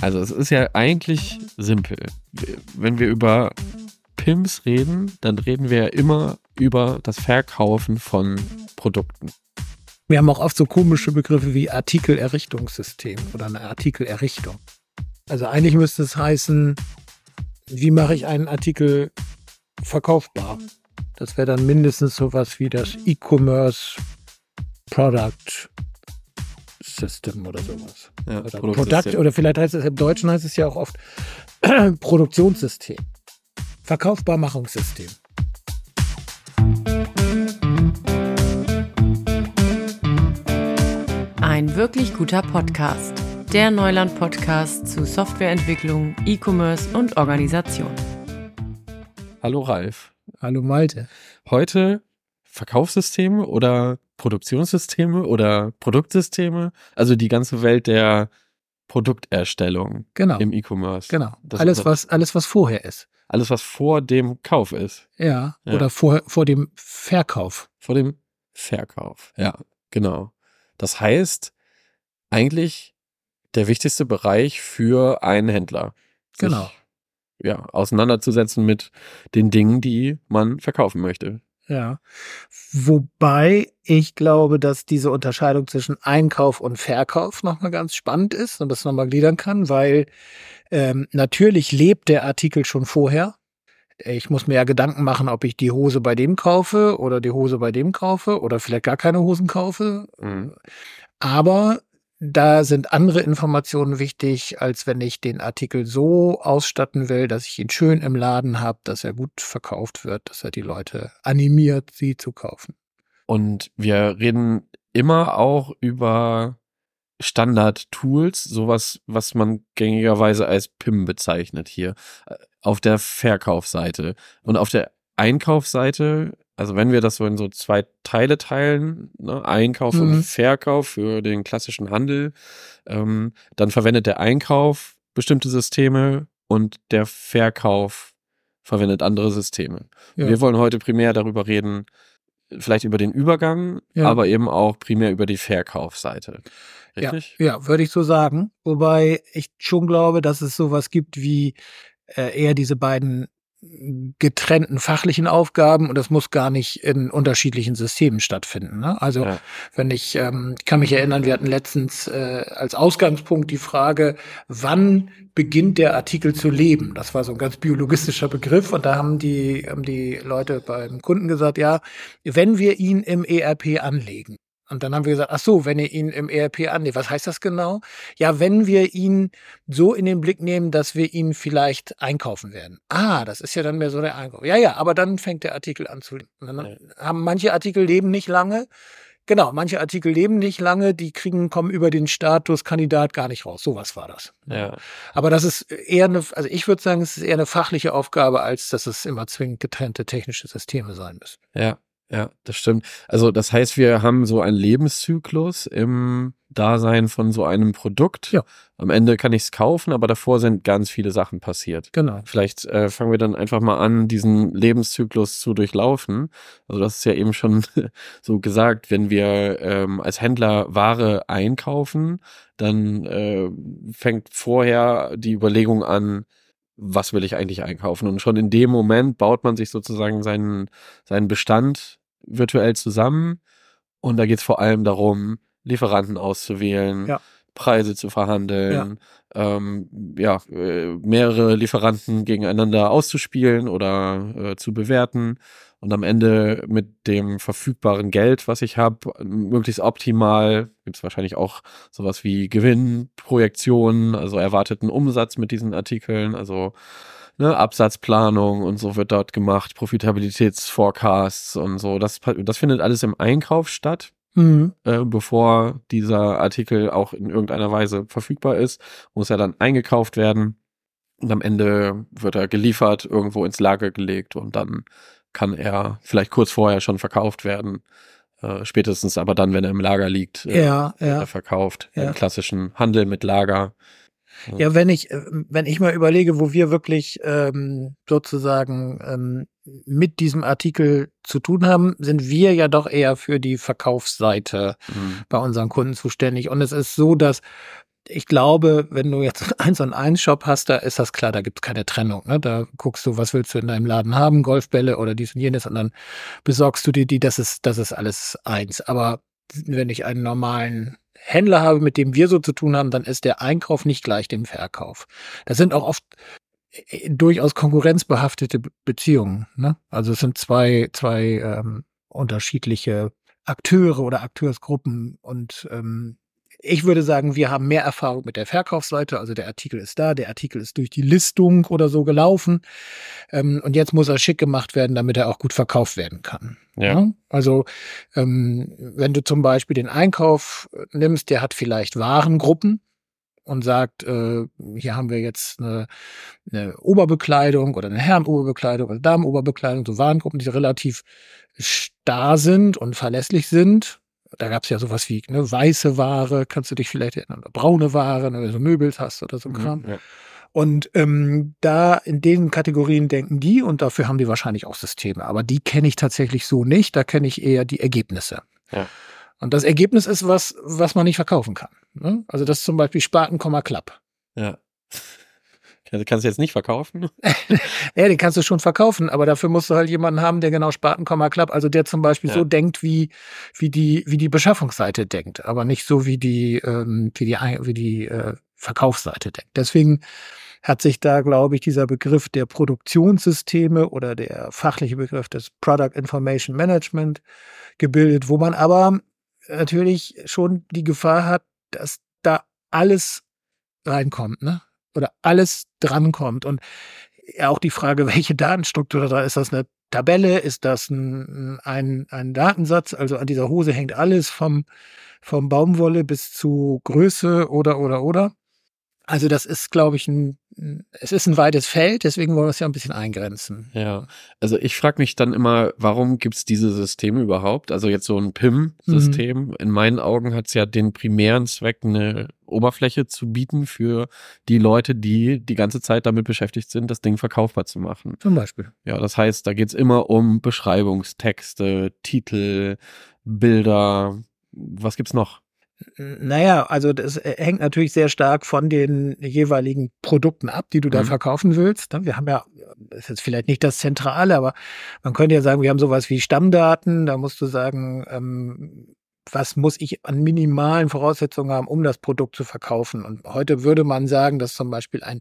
Also es ist ja eigentlich simpel. Wenn wir über PIMS reden, dann reden wir ja immer über das Verkaufen von Produkten. Wir haben auch oft so komische Begriffe wie Artikelerrichtungssystem oder eine Artikelerrichtung. Also eigentlich müsste es heißen, wie mache ich einen Artikel verkaufbar? Das wäre dann mindestens sowas wie das E-Commerce Product System oder sowas. Ja, oder Product, oder vielleicht heißt es im Deutschen heißt es ja auch oft Produktionssystem. Verkaufbarmachungssystem. Ein wirklich guter Podcast. Der Neuland-Podcast zu Softwareentwicklung, E-Commerce und Organisation. Hallo Ralf. Hallo Malte. Heute Verkaufssysteme oder Produktionssysteme oder Produktsysteme, also die ganze Welt der Produkterstellung genau. im E-Commerce. Genau. Das alles, was, alles, was vorher ist. Alles, was vor dem Kauf ist. Ja. ja. Oder vor, vor dem Verkauf. Vor dem Verkauf. Ja, genau. Das heißt, eigentlich der wichtigste Bereich für einen Händler. Genau. Ja, auseinanderzusetzen mit den Dingen, die man verkaufen möchte. Ja. Wobei ich glaube, dass diese Unterscheidung zwischen Einkauf und Verkauf nochmal ganz spannend ist und das nochmal gliedern kann, weil ähm, natürlich lebt der Artikel schon vorher. Ich muss mir ja Gedanken machen, ob ich die Hose bei dem kaufe oder die Hose bei dem kaufe oder vielleicht gar keine Hosen kaufe. Mhm. Aber da sind andere Informationen wichtig, als wenn ich den Artikel so ausstatten will, dass ich ihn schön im Laden habe, dass er gut verkauft wird, dass er die Leute animiert, sie zu kaufen. Und wir reden immer auch über Standard-Tools, sowas, was man gängigerweise als PIM bezeichnet hier, äh, auf der Verkaufsseite. Und auf der Einkaufsseite also wenn wir das so in so zwei Teile teilen, ne, Einkauf mhm. und Verkauf für den klassischen Handel, ähm, dann verwendet der Einkauf bestimmte Systeme und der Verkauf verwendet andere Systeme. Ja. Wir wollen heute primär darüber reden, vielleicht über den Übergang, ja. aber eben auch primär über die Verkaufsseite. Richtig? Ja, ja, würde ich so sagen. Wobei ich schon glaube, dass es sowas gibt wie äh, eher diese beiden getrennten fachlichen Aufgaben und das muss gar nicht in unterschiedlichen Systemen stattfinden. Ne? Also ja. wenn ich ähm, kann mich erinnern, wir hatten letztens äh, als Ausgangspunkt die Frage, wann beginnt der Artikel zu leben? Das war so ein ganz biologistischer Begriff und da haben die haben die Leute beim Kunden gesagt, ja, wenn wir ihn im ERP anlegen. Und dann haben wir gesagt, ach so, wenn ihr ihn im ERP annehmt, was heißt das genau? Ja, wenn wir ihn so in den Blick nehmen, dass wir ihn vielleicht einkaufen werden. Ah, das ist ja dann mehr so der Einkauf. Ja, ja, aber dann fängt der Artikel an zu leben. Dann haben manche Artikel leben nicht lange. Genau, manche Artikel leben nicht lange, die kriegen, kommen über den Status Kandidat gar nicht raus. Sowas war das. Ja. Aber das ist eher eine, also ich würde sagen, es ist eher eine fachliche Aufgabe, als dass es immer zwingend getrennte technische Systeme sein müssen. Ja. Ja, das stimmt. Also das heißt, wir haben so einen Lebenszyklus im Dasein von so einem Produkt. Ja. Am Ende kann ich es kaufen, aber davor sind ganz viele Sachen passiert. Genau. Vielleicht äh, fangen wir dann einfach mal an, diesen Lebenszyklus zu durchlaufen. Also das ist ja eben schon so gesagt, wenn wir ähm, als Händler Ware einkaufen, dann äh, fängt vorher die Überlegung an, was will ich eigentlich einkaufen? Und schon in dem Moment baut man sich sozusagen seinen, seinen Bestand virtuell zusammen. Und da geht es vor allem darum, Lieferanten auszuwählen, ja. Preise zu verhandeln, ähm, ja äh, mehrere Lieferanten gegeneinander auszuspielen oder äh, zu bewerten und am Ende mit dem verfügbaren Geld, was ich habe, möglichst optimal, gibt es wahrscheinlich auch sowas wie Gewinnprojektionen, also erwarteten Umsatz mit diesen Artikeln, also ne, Absatzplanung und so wird dort gemacht, Profitabilitätsforecasts und so. Das, das findet alles im Einkauf statt. Mhm. Äh, bevor dieser Artikel auch in irgendeiner Weise verfügbar ist, muss er dann eingekauft werden. Und am Ende wird er geliefert, irgendwo ins Lager gelegt und dann kann er vielleicht kurz vorher schon verkauft werden. Äh, spätestens aber dann, wenn er im Lager liegt, äh, ja, ja. er verkauft. Ja. Im klassischen Handel mit Lager. Ja, wenn ich, äh, wenn ich mal überlege, wo wir wirklich ähm, sozusagen ähm, mit diesem Artikel zu tun haben, sind wir ja doch eher für die Verkaufsseite mhm. bei unseren Kunden zuständig. Und es ist so, dass ich glaube, wenn du jetzt einen und eins Shop hast, da ist das klar, da gibt's keine Trennung. Ne? Da guckst du, was willst du in deinem Laden haben, Golfbälle oder dies und jenes, und dann besorgst du dir die, das ist, das ist alles eins. Aber wenn ich einen normalen Händler habe, mit dem wir so zu tun haben, dann ist der Einkauf nicht gleich dem Verkauf. Das sind auch oft durchaus konkurrenzbehaftete Beziehungen. Ne? Also es sind zwei, zwei ähm, unterschiedliche Akteure oder Akteursgruppen und ähm, ich würde sagen, wir haben mehr Erfahrung mit der Verkaufsseite. Also der Artikel ist da, der Artikel ist durch die Listung oder so gelaufen. Ähm, und jetzt muss er schick gemacht werden, damit er auch gut verkauft werden kann. Ja. ja? Also ähm, wenn du zum Beispiel den Einkauf nimmst, der hat vielleicht Warengruppen und sagt, äh, hier haben wir jetzt eine, eine Oberbekleidung oder eine Herrenoberbekleidung oder Damenoberbekleidung, so Warengruppen, die relativ starr sind und verlässlich sind da gab es ja sowas wie ne, weiße Ware, kannst du dich vielleicht erinnern, oder braune Ware, ne, wenn du Möbels hast oder so ein mhm, Kram. Ja. Und ähm, da in den Kategorien denken die und dafür haben die wahrscheinlich auch Systeme. Aber die kenne ich tatsächlich so nicht. Da kenne ich eher die Ergebnisse. Ja. Und das Ergebnis ist was, was man nicht verkaufen kann. Ne? Also das ist zum Beispiel Spaten, Klapp. Ja. Also kannst du jetzt nicht verkaufen? ja, den kannst du schon verkaufen, aber dafür musst du halt jemanden haben, der genau Spaten, klappt. Also der zum Beispiel ja. so denkt, wie, wie die, wie die Beschaffungsseite denkt, aber nicht so wie die, ähm, wie die, wie die äh, Verkaufsseite denkt. Deswegen hat sich da, glaube ich, dieser Begriff der Produktionssysteme oder der fachliche Begriff des Product Information Management gebildet, wo man aber natürlich schon die Gefahr hat, dass da alles reinkommt, ne? oder alles drankommt. Und auch die Frage, welche Datenstruktur da ist. das eine Tabelle? Ist das ein, ein, ein Datensatz? Also an dieser Hose hängt alles vom, vom Baumwolle bis zu Größe oder, oder, oder. Also das ist, glaube ich, ein, es ist ein weites Feld, deswegen wollen wir es ja ein bisschen eingrenzen. Ja, also ich frage mich dann immer, warum gibt es diese Systeme überhaupt? Also jetzt so ein PIM-System. Mhm. In meinen Augen hat es ja den primären Zweck, eine Oberfläche zu bieten für die Leute, die die ganze Zeit damit beschäftigt sind, das Ding verkaufbar zu machen. Zum Beispiel. Ja, das heißt, da geht es immer um Beschreibungstexte, Titel, Bilder. Was gibt's noch? Naja, also das äh, hängt natürlich sehr stark von den jeweiligen Produkten ab, die du da mhm. verkaufen willst. Ne? Wir haben ja, das ist jetzt vielleicht nicht das Zentrale, aber man könnte ja sagen, wir haben sowas wie Stammdaten. Da musst du sagen, ähm, was muss ich an minimalen Voraussetzungen haben, um das Produkt zu verkaufen. Und heute würde man sagen, dass zum Beispiel ein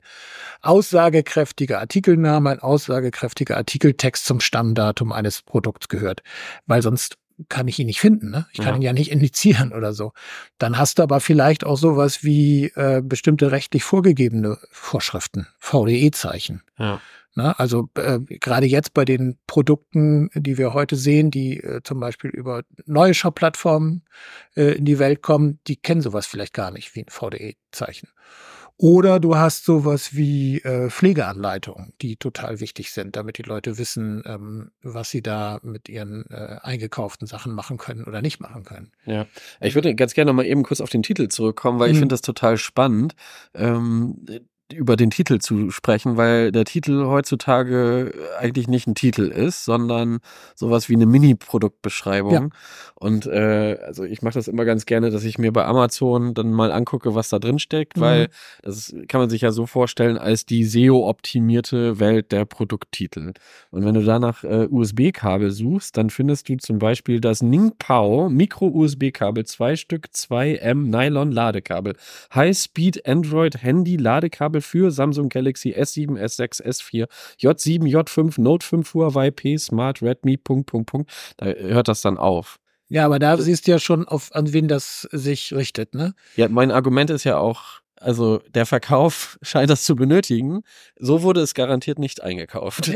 aussagekräftiger Artikelname, ein aussagekräftiger Artikeltext zum Stammdatum eines Produkts gehört. Weil sonst kann ich ihn nicht finden. Ne? Ich kann ja. ihn ja nicht indizieren oder so. Dann hast du aber vielleicht auch sowas wie äh, bestimmte rechtlich vorgegebene Vorschriften, VDE-Zeichen. Ja. Ne? Also äh, gerade jetzt bei den Produkten, die wir heute sehen, die äh, zum Beispiel über neue Shop-Plattformen äh, in die Welt kommen, die kennen sowas vielleicht gar nicht wie ein VDE-Zeichen. Oder du hast sowas wie äh, Pflegeanleitungen, die total wichtig sind, damit die Leute wissen, ähm, was sie da mit ihren äh, eingekauften Sachen machen können oder nicht machen können. Ja, ich würde ganz gerne noch mal eben kurz auf den Titel zurückkommen, weil ich mhm. finde das total spannend. Ähm, über den Titel zu sprechen, weil der Titel heutzutage eigentlich nicht ein Titel ist, sondern sowas wie eine Mini-Produktbeschreibung. Ja. Und äh, also ich mache das immer ganz gerne, dass ich mir bei Amazon dann mal angucke, was da drin steckt, mhm. weil das kann man sich ja so vorstellen als die SEO-optimierte Welt der Produkttitel. Und wenn du danach äh, USB-Kabel suchst, dann findest du zum Beispiel das Ningpao Micro-USB-Kabel, zwei Stück, 2M Nylon-Ladekabel, High-Speed Android Ladekabel für Samsung Galaxy S7, S6, S4, J7, J5, Note 5, Huawei P, Smart, Redmi, Punkt, Punkt, Punkt. Da hört das dann auf. Ja, aber da siehst du ja schon, auf, an wen das sich richtet, ne? Ja, mein Argument ist ja auch, also der Verkauf scheint das zu benötigen. So wurde es garantiert nicht eingekauft.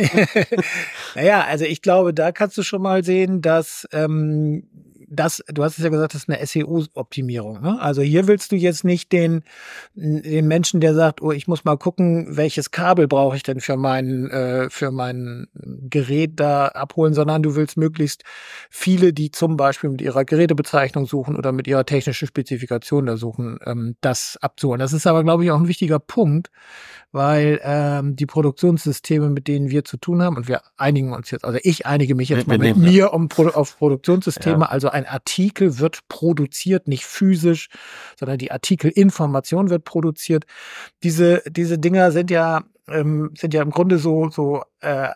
naja, also ich glaube, da kannst du schon mal sehen, dass ähm, das, du hast es ja gesagt, das ist eine SEO-Optimierung. Ne? Also hier willst du jetzt nicht den, den Menschen, der sagt, oh, ich muss mal gucken, welches Kabel brauche ich denn für mein, äh, für mein Gerät da abholen, sondern du willst möglichst viele, die zum Beispiel mit ihrer Gerätebezeichnung suchen oder mit ihrer technischen Spezifikation da suchen, ähm, das abzuholen. Das ist aber, glaube ich, auch ein wichtiger Punkt, weil ähm, die Produktionssysteme, mit denen wir zu tun haben, und wir einigen uns jetzt, also ich einige mich jetzt mal mit mir um, auf Produktionssysteme, ja. also ein Artikel wird produziert, nicht physisch, sondern die Artikelinformation wird produziert. Diese, diese Dinger sind ja ähm, sind ja im Grunde so, so äh,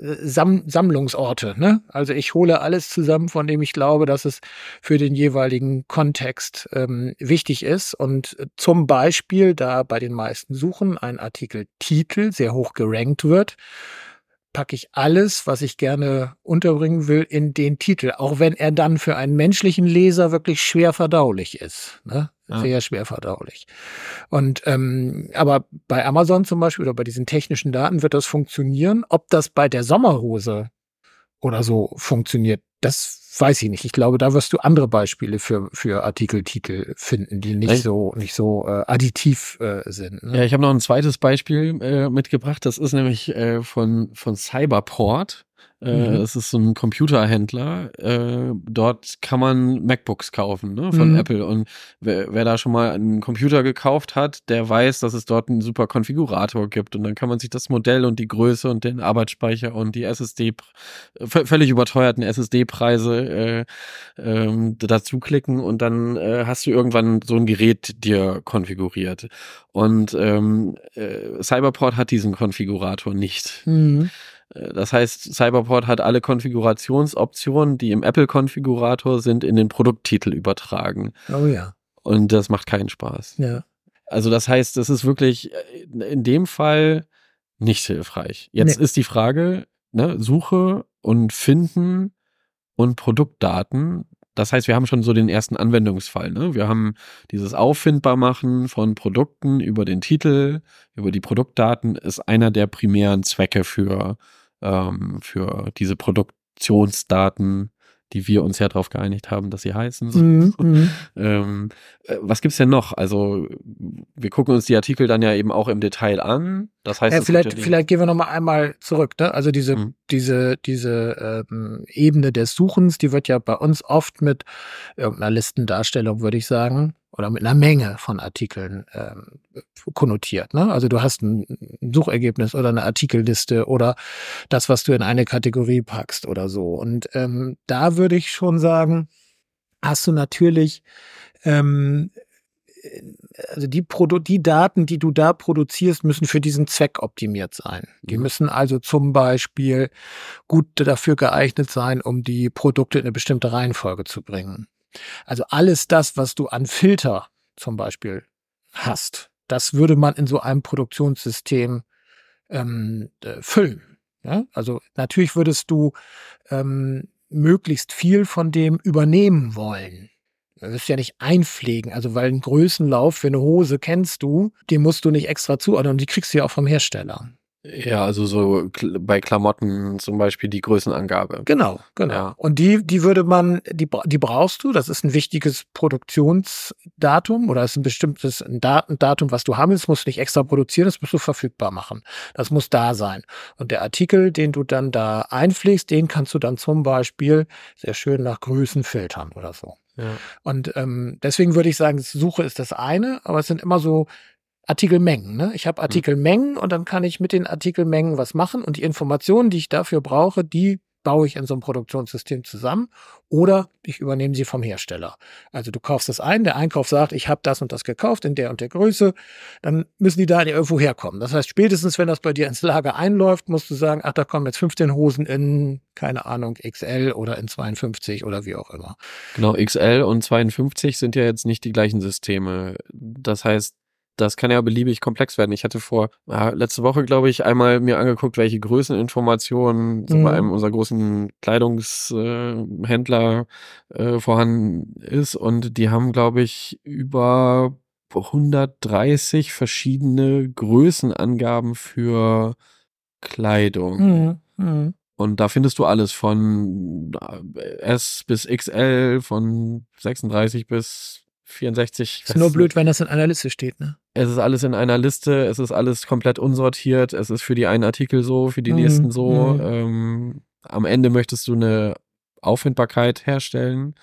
Sam Sammlungsorte. Ne? Also ich hole alles zusammen, von dem ich glaube, dass es für den jeweiligen Kontext ähm, wichtig ist. Und zum Beispiel, da bei den meisten Suchen ein Artikeltitel sehr hoch gerankt wird, packe ich alles, was ich gerne unterbringen will, in den Titel, auch wenn er dann für einen menschlichen Leser wirklich schwer verdaulich ist. Ne? Sehr schwer verdaulich. Und ähm, aber bei Amazon zum Beispiel oder bei diesen technischen Daten wird das funktionieren. Ob das bei der Sommerhose oder so funktioniert, das weiß ich nicht. Ich glaube, da wirst du andere Beispiele für, für Artikeltitel finden, die nicht Echt? so, nicht so äh, additiv äh, sind. Ne? Ja, ich habe noch ein zweites Beispiel äh, mitgebracht. Das ist nämlich äh, von, von Cyberport. Äh, mhm. Es ist so ein Computerhändler. Äh, dort kann man MacBooks kaufen ne, von mhm. Apple. Und wer, wer, da schon mal einen Computer gekauft hat, der weiß, dass es dort einen super Konfigurator gibt. Und dann kann man sich das Modell und die Größe und den Arbeitsspeicher und die SSD, völlig überteuerten SSD-Preise äh, ähm, dazu klicken und dann äh, hast du irgendwann so ein Gerät dir konfiguriert. Und ähm, äh, Cyberport hat diesen Konfigurator nicht. Mhm. Das heißt, Cyberport hat alle Konfigurationsoptionen, die im Apple-Konfigurator sind, in den Produkttitel übertragen. Oh ja. Und das macht keinen Spaß. Ja. Also das heißt, es ist wirklich äh, in dem Fall nicht hilfreich. Jetzt nee. ist die Frage, ne, Suche und Finden und Produktdaten. Das heißt, wir haben schon so den ersten Anwendungsfall. Ne? Wir haben dieses Auffindbarmachen von Produkten über den Titel, über die Produktdaten, ist einer der primären Zwecke für ähm, für diese Produktionsdaten, die wir uns ja darauf geeinigt haben, dass sie heißen. Mhm, mhm. ähm, äh, was gibt's denn noch? Also wir gucken uns die Artikel dann ja eben auch im Detail an. Das heißt, ja, vielleicht, vielleicht gehen wir noch mal einmal zurück. Ne? Also diese mhm. diese diese ähm, Ebene des Suchens, die wird ja bei uns oft mit irgendeiner Listendarstellung, würde ich sagen, oder mit einer Menge von Artikeln ähm, konnotiert. Ne? Also du hast ein Suchergebnis oder eine Artikelliste oder das, was du in eine Kategorie packst oder so. Und ähm, da würde ich schon sagen, hast du natürlich ähm, also die, Produ die Daten, die du da produzierst, müssen für diesen Zweck optimiert sein. Die mhm. müssen also zum Beispiel gut dafür geeignet sein, um die Produkte in eine bestimmte Reihenfolge zu bringen. Also alles das, was du an Filter zum Beispiel hast, das würde man in so einem Produktionssystem ähm, äh, füllen. Ja? Also natürlich würdest du ähm, möglichst viel von dem übernehmen wollen. Du wirst ja nicht einpflegen, also weil einen Größenlauf für eine Hose kennst du, den musst du nicht extra zuordnen, die kriegst du ja auch vom Hersteller. Ja, also so bei Klamotten zum Beispiel die Größenangabe. Genau, genau. Ja. Und die, die würde man, die, die brauchst du. Das ist ein wichtiges Produktionsdatum oder ist ein bestimmtes ein Datendatum, was du haben willst. Das musst du nicht extra produzieren, das musst du verfügbar machen. Das muss da sein. Und der Artikel, den du dann da einpflegst, den kannst du dann zum Beispiel sehr schön nach Größen filtern oder so. Ja. Und ähm, deswegen würde ich sagen, Suche ist das eine, aber es sind immer so Artikelmengen. Ne? Ich habe mhm. Artikelmengen und dann kann ich mit den Artikelmengen was machen und die Informationen, die ich dafür brauche, die baue ich in so einem Produktionssystem zusammen oder ich übernehme sie vom Hersteller. Also du kaufst das ein, der Einkauf sagt, ich habe das und das gekauft in der und der Größe, dann müssen die da irgendwo herkommen. Das heißt, spätestens wenn das bei dir ins Lager einläuft, musst du sagen, ach, da kommen jetzt 15 Hosen in, keine Ahnung, XL oder in 52 oder wie auch immer. Genau, XL und 52 sind ja jetzt nicht die gleichen Systeme. Das heißt, das kann ja beliebig komplex werden. Ich hatte vor äh, letzte Woche, glaube ich, einmal mir angeguckt, welche Größeninformationen mhm. bei einem unserer großen Kleidungshändler äh, vorhanden ist. Und die haben, glaube ich, über 130 verschiedene Größenangaben für Kleidung. Mhm. Mhm. Und da findest du alles von äh, S bis XL, von 36 bis 64. Ist nur blöd, wenn das in einer Liste steht, ne? Es ist alles in einer Liste, es ist alles komplett unsortiert, es ist für die einen Artikel so, für die mhm. nächsten so. Mhm. Ähm, am Ende möchtest du eine Auffindbarkeit herstellen.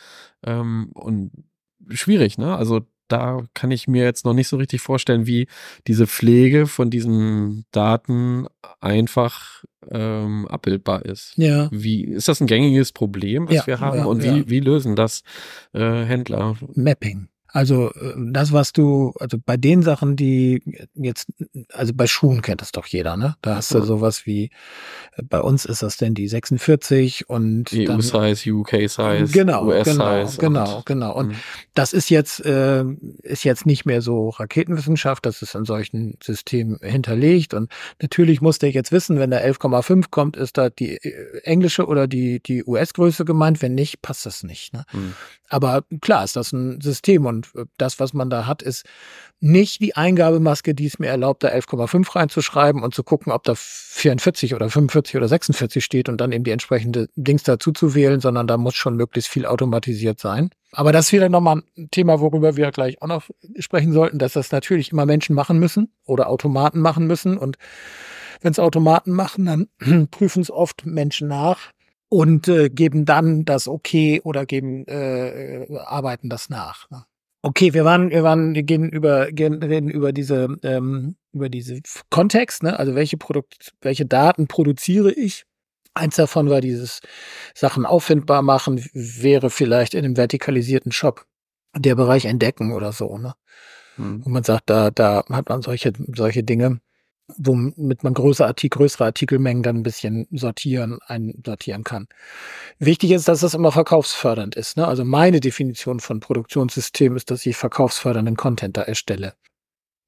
Ähm, und schwierig, ne? Also da kann ich mir jetzt noch nicht so richtig vorstellen, wie diese Pflege von diesen Daten einfach ähm, abbildbar ist. Ja. Wie ist das ein gängiges Problem, was Ja, wir haben? ja, Und wie, wie lösen das äh, Händler? Mapping. Also äh, das, was du, also bei den Sachen, die jetzt, also bei Schuhen kennt das doch jeder, ne? Da hast du sowas wie, äh, bei uns ist das denn die 46 und EU-Size, UK-Size, genau, genau, US-Size. genau, und- genau. Und Mhm. das ist jetzt, äh, ist jetzt nicht mehr so Raketenwissenschaft, das ist an solchen Systemen hinterlegt. Und natürlich muss der jetzt wissen, wenn da 11,5 kommt, ist da die äh, englische oder die, die US-Größe gemeint. Wenn nicht, passt das nicht. Ne? Mhm. Aber klar ist das ein System und äh, das, was man da hat, ist nicht die Eingabemaske, die es mir erlaubt, da 11,5 reinzuschreiben und zu gucken, ob da 44 oder 45 oder 46 steht und dann eben die entsprechende Dings dazu zu wählen, sondern da muss schon möglichst viel automatisiert sein. Aber das ist wieder nochmal ein Thema, worüber wir gleich auch noch sprechen sollten, dass das natürlich immer Menschen machen müssen oder Automaten machen müssen. Und wenn es Automaten machen, dann prüfen es oft Menschen nach und äh, geben dann das Okay oder geben äh, äh, arbeiten das nach. Ne? Okay, wir waren, wir waren, wir gehen über, gehen, reden über diese, ähm, über diese Kontext, ne? Also welche Produkt, welche Daten produziere ich? Eins davon war dieses Sachen auffindbar machen, wäre vielleicht in einem vertikalisierten Shop der Bereich entdecken oder so, ne? Mhm. wo man sagt, da, da hat man solche, solche Dinge, womit man größere, Artikel, größere Artikelmengen dann ein bisschen sortieren, einsortieren kann. Wichtig ist, dass das immer verkaufsfördernd ist. Ne? Also meine Definition von Produktionssystem ist, dass ich verkaufsfördernden Content da erstelle.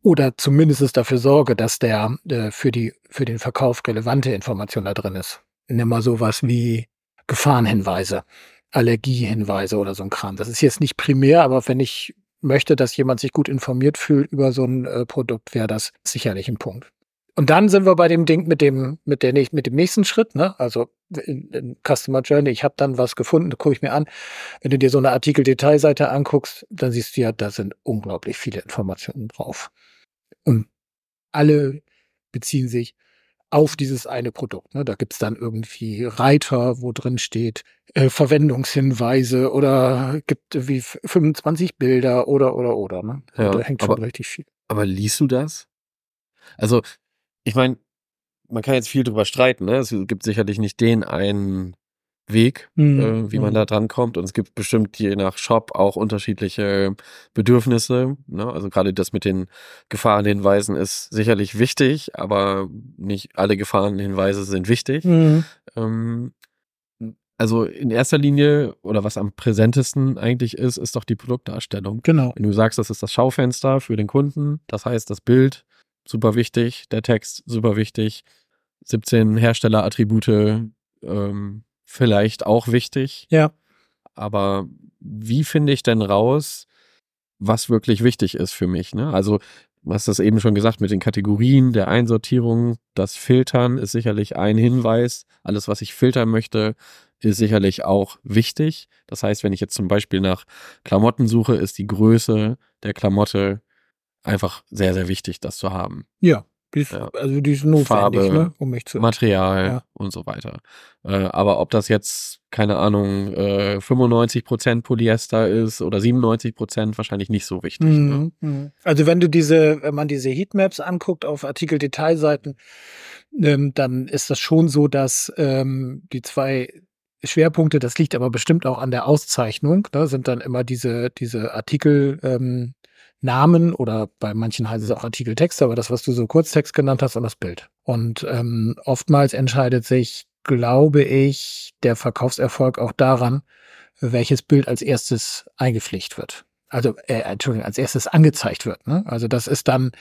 Oder zumindest dafür sorge, dass der äh, für, die, für den Verkauf relevante Information da drin ist. Nimm mal sowas wie Gefahrenhinweise, Allergiehinweise oder so ein Kram. Das ist jetzt nicht primär, aber wenn ich möchte, dass jemand sich gut informiert fühlt über so ein äh, Produkt, wäre das sicherlich ein Punkt. Und dann sind wir bei dem Ding mit dem mit der mit dem nächsten Schritt, ne? Also in, in Customer Journey, ich habe dann was gefunden, gucke ich mir an. Wenn du dir so eine Artikel-Detailseite anguckst, dann siehst du ja, da sind unglaublich viele Informationen drauf. Und alle beziehen sich auf dieses eine Produkt. Ne? Da gibt's dann irgendwie Reiter, wo drin steht äh, Verwendungshinweise oder gibt irgendwie f- 25 Bilder oder oder oder. Ne? Ja, da hängt schon aber- richtig viel. Aber liest du das? Also, ich meine, man kann jetzt viel drüber streiten, ne? Es gibt sicherlich nicht den einen Weg, Mhm. äh, wie man Mhm. da dran kommt. Und es gibt bestimmt je nach Shop auch unterschiedliche Bedürfnisse. Ne? Also gerade das mit den Gefahrenhinweisen ist sicherlich wichtig, aber nicht alle Gefahrenhinweise sind wichtig. Mhm. Ähm, also in erster Linie oder was am präsentesten eigentlich ist, ist doch die Produktdarstellung. Genau. Wenn du sagst, das ist das Schaufenster für den Kunden, das heißt das Bild, super wichtig, der Text, super wichtig, 17 Herstellerattribute, ähm, vielleicht auch wichtig. Ja. Aber wie finde ich denn raus, was wirklich wichtig ist für mich? Ne? Also, du hast das eben schon gesagt mit den Kategorien der Einsortierung. Das Filtern ist sicherlich ein Hinweis. Alles, was ich filtern möchte, ist sicherlich auch wichtig. Das heißt, wenn ich jetzt zum Beispiel nach Klamotten suche, ist die Größe der Klamotte einfach sehr, sehr wichtig, das zu haben. Ja. Die ist, Ja. Also die ist notwendig, Farbe, ne? um mich zu. Material Ja. und so weiter. Äh, aber ob das jetzt, keine Ahnung, äh, 95% Polyester ist oder 97%, wahrscheinlich nicht so wichtig. Ne? Mhm. Mhm. Also wenn du diese, wenn man diese Heatmaps anguckt auf Artikel-Detailseiten, ähm, dann ist das schon so, dass ähm, die zwei Schwerpunkte, das liegt aber bestimmt auch an der Auszeichnung, ne, sind dann immer diese, diese Artikel, ähm, Namen oder bei manchen heißt es auch Artikeltext, aber das, was du so Kurztext genannt hast, und das Bild. Und ähm, oftmals entscheidet sich, glaube ich, der Verkaufserfolg auch daran, welches Bild als erstes eingepflegt wird. Also, äh, Entschuldigung, als erstes angezeigt wird. Ne? Also das ist dann,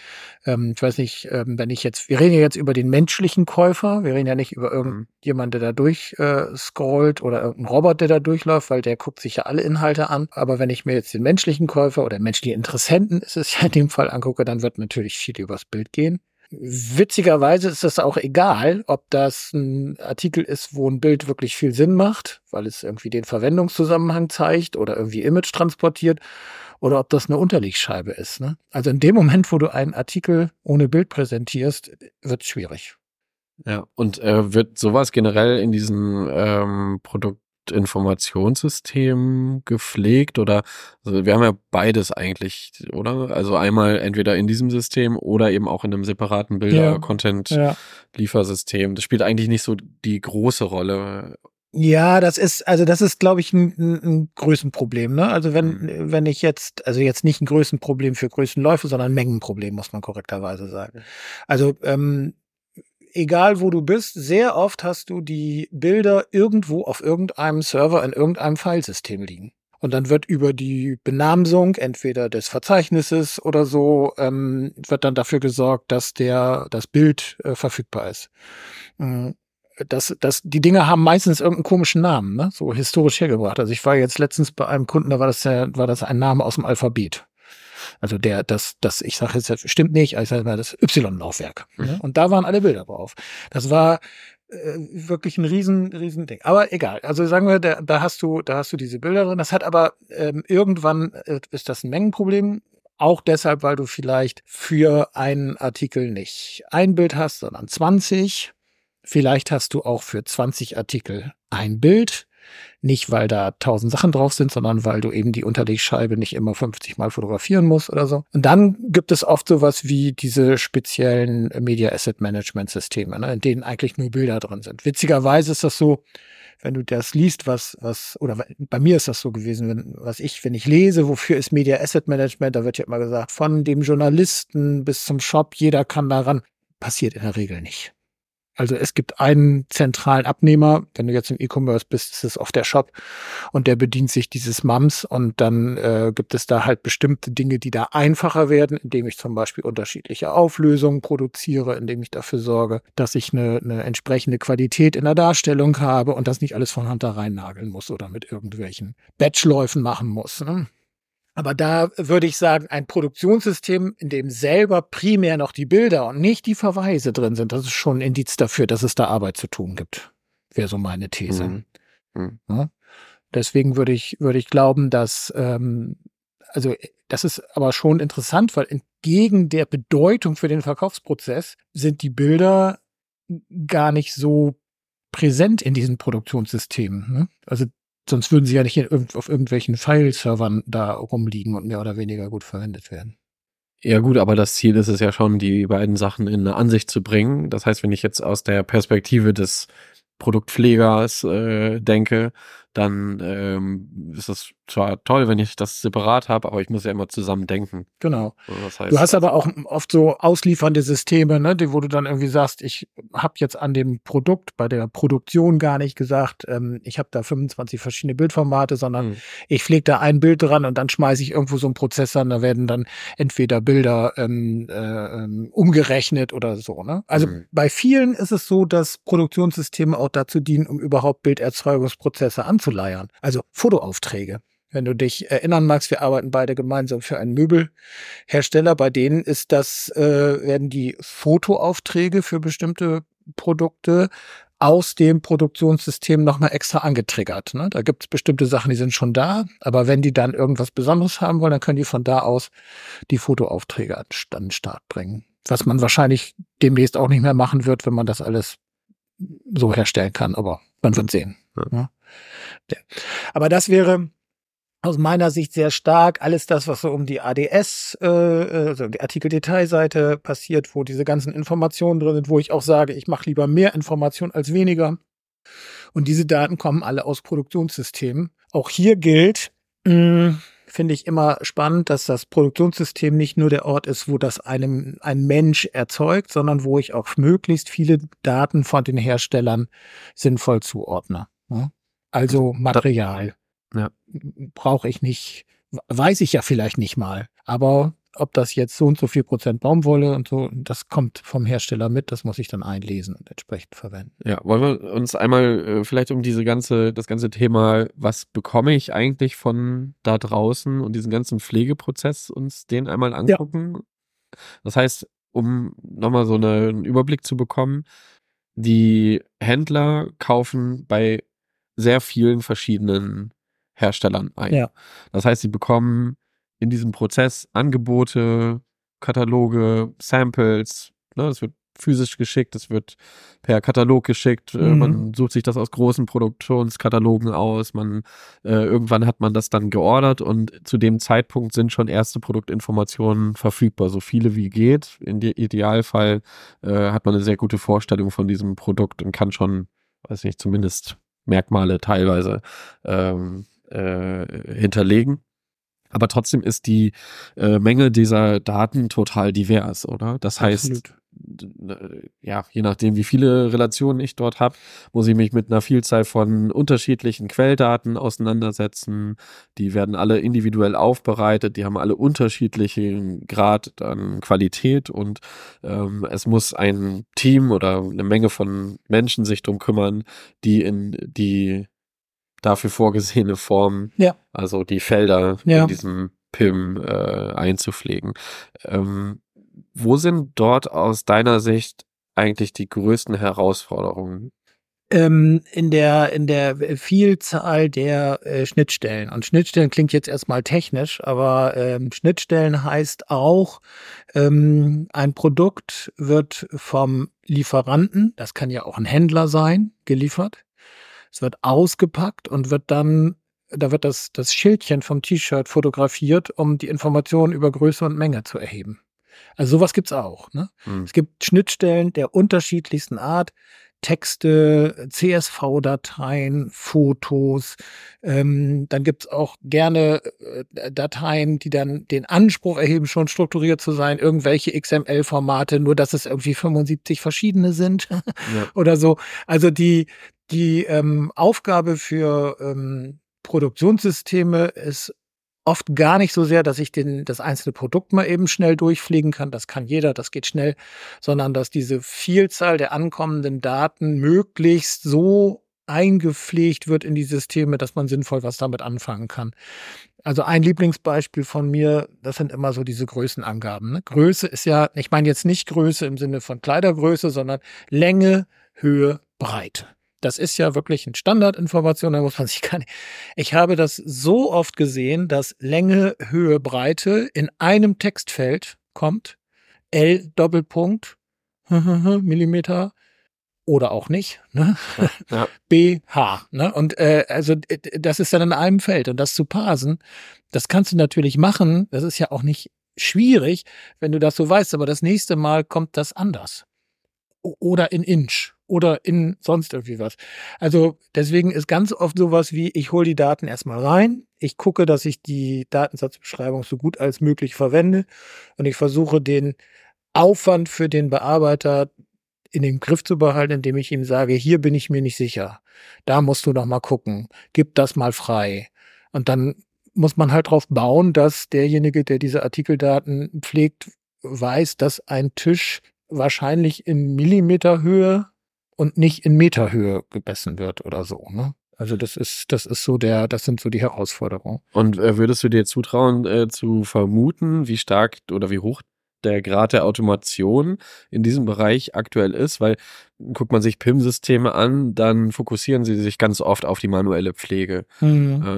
ähm, ich weiß nicht, ähm, wenn ich jetzt, wir reden ja jetzt über den menschlichen Käufer, wir reden ja nicht über irgendjemand, der da durch äh, scrollt oder irgendein Roboter, der da durchläuft, weil der guckt sich ja alle Inhalte an. Aber wenn ich mir jetzt den menschlichen Käufer oder menschlichen Interessenten, ist es ja in dem Fall angucke, dann wird natürlich viel übers Bild gehen. Witzigerweise ist es auch egal, ob das ein Artikel ist, wo ein Bild wirklich viel Sinn macht, weil es irgendwie den Verwendungszusammenhang zeigt oder irgendwie Image transportiert, oder ob das eine Unterlegscheibe ist. Ne? Also in dem Moment, wo du einen Artikel ohne Bild präsentierst, wird es schwierig. Ja, und äh, wird sowas generell in diesen ähm, Produktinformationssystem gepflegt oder also wir haben ja beides eigentlich, oder? Also einmal entweder in diesem System oder eben auch in einem separaten Bilder-Content-Liefersystem. Das spielt eigentlich nicht so die große Rolle. Ja, das ist, also das ist, glaube ich, ein, ein Größenproblem. Ne? Also wenn, mhm. wenn ich jetzt, also jetzt nicht ein Größenproblem für Größenläufe, sondern ein Mengenproblem, muss man korrekterweise sagen. Also ähm, egal wo du bist, sehr oft hast du die Bilder irgendwo auf irgendeinem Server in irgendeinem Filesystem liegen. Und dann wird über die Benamsung entweder des Verzeichnisses oder so, ähm, wird dann dafür gesorgt, dass der, das Bild äh, verfügbar ist. Mhm das, das, die Dinge haben meistens irgendeinen komischen Namen, ne? so historisch hergebracht. Also ich war jetzt letztens bei einem Kunden, da war das ja, war das ein Name aus dem Alphabet. Also der, das, das, ich sage jetzt, stimmt nicht, ich sage mal das Y-Laufwerk. Mhm. Ne? Und da waren alle Bilder drauf. Das war äh, wirklich ein riesen, riesen Ding. Aber egal. Also sagen wir, da, da hast du, da hast du diese Bilder drin. Das hat aber ähm, irgendwann äh, ist das ein Mengenproblem. Auch deshalb, weil du vielleicht für einen Artikel nicht ein Bild hast, sondern 20 Vielleicht hast du auch für 20 Artikel ein Bild. Nicht, weil da tausend Sachen drauf sind, sondern weil du eben die Unterlegscheibe nicht immer 50 Mal fotografieren musst oder so. Und dann gibt es oft sowas wie diese speziellen Media Asset Management Systeme, ne, in denen eigentlich nur Bilder drin sind. Witzigerweise ist das so, wenn du das liest, was, was, oder bei mir ist das so gewesen, wenn, was ich, wenn ich lese, wofür ist Media Asset Management, da wird ja immer gesagt, von dem Journalisten bis zum Shop, jeder kann daran. Passiert in der Regel nicht. Also es gibt einen zentralen Abnehmer, wenn du jetzt im E-Commerce bist, ist es oft der Shop und der bedient sich dieses MAMs und dann äh, gibt es da halt bestimmte Dinge, die da einfacher werden, indem ich zum Beispiel unterschiedliche Auflösungen produziere, indem ich dafür sorge, dass ich eine, eine entsprechende Qualität in der Darstellung habe und das nicht alles von Hand da rein nageln muss oder mit irgendwelchen Batchläufen machen muss. Ne? Aber da würde ich sagen, ein Produktionssystem, in dem selber primär noch die Bilder und nicht die Verweise drin sind, das ist schon ein Indiz dafür, dass es da Arbeit zu tun gibt. Wäre so meine These. Mhm. Mhm. Ja? Deswegen würde ich, würde ich glauben, dass, ähm, also das ist aber schon interessant, weil entgegen der Bedeutung für den Verkaufsprozess sind die Bilder gar nicht so präsent in diesen Produktionssystemen. Ne? Also Sonst würden sie ja nicht auf irgendwelchen File-Servern da rumliegen und mehr oder weniger gut verwendet werden. Ja gut, aber das Ziel ist es ja schon, die beiden Sachen in eine Ansicht zu bringen. Das heißt, wenn ich jetzt aus der Perspektive des Produktpflegers äh, denke, dann ähm, ist es zwar toll, wenn ich das separat habe, aber ich muss ja immer zusammen denken. Genau. Das heißt, du hast aber auch oft so ausliefernde Systeme, ne, die, wo du dann irgendwie sagst, ich habe jetzt an dem Produkt, bei der Produktion gar nicht gesagt, ähm, ich habe da 25 verschiedene Bildformate, sondern mhm. ich pflege da ein Bild dran und dann schmeiße ich irgendwo so einen Prozessor an, da werden dann entweder Bilder ähm, äh, ähm, umgerechnet oder so. Ne? Also mhm. bei vielen ist es so, dass Produktionssysteme auch dazu dienen, um überhaupt Bilderzeugungsprozesse anzuleiern. Also Fotoaufträge. Wenn du dich erinnern magst, wir arbeiten beide gemeinsam für einen Möbelhersteller. Bei denen ist das, äh, werden die Fotoaufträge für bestimmte Produkte aus dem Produktionssystem nochmal extra angetriggert. Ne? Da gibt es bestimmte Sachen, die sind schon da, aber wenn die dann irgendwas Besonderes haben wollen, dann können die von da aus die Fotoaufträge an den Start bringen. Was man wahrscheinlich demnächst auch nicht mehr machen wird, wenn man das alles so herstellen kann, aber man wird sehen. Ja. Ne? Aber das wäre aus meiner Sicht sehr stark alles das, was so um die ADS, äh, also die Artikeldetailseite passiert, wo diese ganzen Informationen drin sind, wo ich auch sage, ich mache lieber mehr Informationen als weniger. Und diese Daten kommen alle aus Produktionssystemen. Auch hier gilt, finde ich immer spannend, dass das Produktionssystem nicht nur der Ort ist, wo das einem ein Mensch erzeugt, sondern wo ich auch möglichst viele Daten von den Herstellern sinnvoll zuordne. Ja? Also Material. Ja. Brauche ich nicht, weiß ich ja vielleicht nicht mal. Aber ob das jetzt so und so viel Prozent Baumwolle und so, das kommt vom Hersteller mit, das muss ich dann einlesen und entsprechend verwenden. Ja, wollen wir uns einmal äh, vielleicht um diese ganze, das ganze Thema, was bekomme ich eigentlich von da draußen und diesen ganzen Pflegeprozess uns den einmal angucken? Ja. Das heißt, um nochmal so eine, einen Überblick zu bekommen, die Händler kaufen bei sehr vielen verschiedenen Herstellern ein. Ja. Das heißt, sie bekommen in diesem Prozess Angebote, Kataloge, Samples. Ne, das wird physisch geschickt, es wird per Katalog geschickt, äh, Mhm. man sucht sich das aus großen Produktionskatalogen aus, man äh, irgendwann hat man das dann geordert und zu dem Zeitpunkt sind schon erste Produktinformationen verfügbar, so viele wie geht. In dem Idealfall äh, hat man eine sehr gute Vorstellung von diesem Produkt und kann schon, weiß nicht, zumindest Merkmale teilweise ähm, äh, hinterlegen. Aber trotzdem ist die äh, Menge dieser Daten total divers, oder? Das heißt, Absolut. d- ja, je nachdem, wie viele Relationen ich dort habe, muss ich mich mit einer Vielzahl von unterschiedlichen Quelldaten auseinandersetzen. Die werden alle individuell aufbereitet, die haben alle unterschiedlichen Grad an Qualität und ähm, es muss ein Team oder eine Menge von Menschen sich drum kümmern, die in die dafür vorgesehene Form, Ja. also die Felder Ja. in diesem PIM äh, einzupflegen. Ähm, wo sind dort aus deiner Sicht eigentlich die größten Herausforderungen? ähm, in der in der Vielzahl der äh, Schnittstellen. Und Schnittstellen klingt jetzt erstmal technisch, aber ähm, Schnittstellen heißt auch, ähm, ein Produkt wird vom Lieferanten, das kann ja auch ein Händler sein, geliefert. Es wird ausgepackt und wird dann da wird das, das Schildchen vom T-Shirt fotografiert, um die Informationen über Größe und Menge zu erheben. Also sowas gibt's auch. Ne? Hm. Es gibt Schnittstellen der unterschiedlichsten Art. Texte, CSV-Dateien, Fotos. Ähm, dann gibt's auch gerne äh, Dateien, die dann den Anspruch erheben, schon strukturiert zu sein, irgendwelche XML-Formate, nur dass es irgendwie 75 verschiedene sind Ja. oder so. Also die, die ähm, Aufgabe für ähm, Produktionssysteme ist oft gar nicht so sehr, dass ich den, das einzelne Produkt mal eben schnell durchfliegen kann. Das kann jeder, das geht schnell, sondern dass diese Vielzahl der ankommenden Daten möglichst so eingepflegt wird in die Systeme, dass man sinnvoll was damit anfangen kann. Also ein Lieblingsbeispiel von mir, das sind immer so diese Größenangaben. Ne? Größe ist ja, ich meine jetzt nicht Größe im Sinne von Kleidergröße, sondern Länge, Höhe, Breite. Das ist ja wirklich eine Standardinformation, da muss man sich gar nicht. Ich habe das so oft gesehen, dass Länge, Höhe, Breite in einem Textfeld kommt. L Doppelpunkt, Millimeter oder auch nicht. Ne? Ja. BH. Ne? Und äh, also das ist dann in einem Feld. Und das zu parsen, das kannst du natürlich machen. Das ist ja auch nicht schwierig, wenn du das so weißt. Aber das nächste Mal kommt das anders. O- Oder in Inch oder in sonst irgendwie was. Also deswegen ist ganz oft sowas wie, ich hole die Daten erstmal rein, ich gucke, dass ich die Datensatzbeschreibung so gut als möglich verwende und ich versuche den Aufwand für den Bearbeiter in den Griff zu behalten, indem ich ihm sage, hier bin ich mir nicht sicher. Da musst du noch mal gucken. Gib das mal frei. Und dann muss man halt drauf bauen, dass derjenige, der diese Artikeldaten pflegt, weiß, dass ein Tisch wahrscheinlich in Millimeterhöhe und nicht in Meterhöhe gemessen wird oder so. Ne? Also das ist, das ist so der, das sind so die Herausforderungen. Und äh, würdest du dir zutrauen, äh, zu vermuten, wie stark oder wie hoch der Grad der Automation in diesem Bereich aktuell ist? Weil guckt man sich PIM-Systeme an, dann fokussieren sie sich ganz oft auf die manuelle Pflege.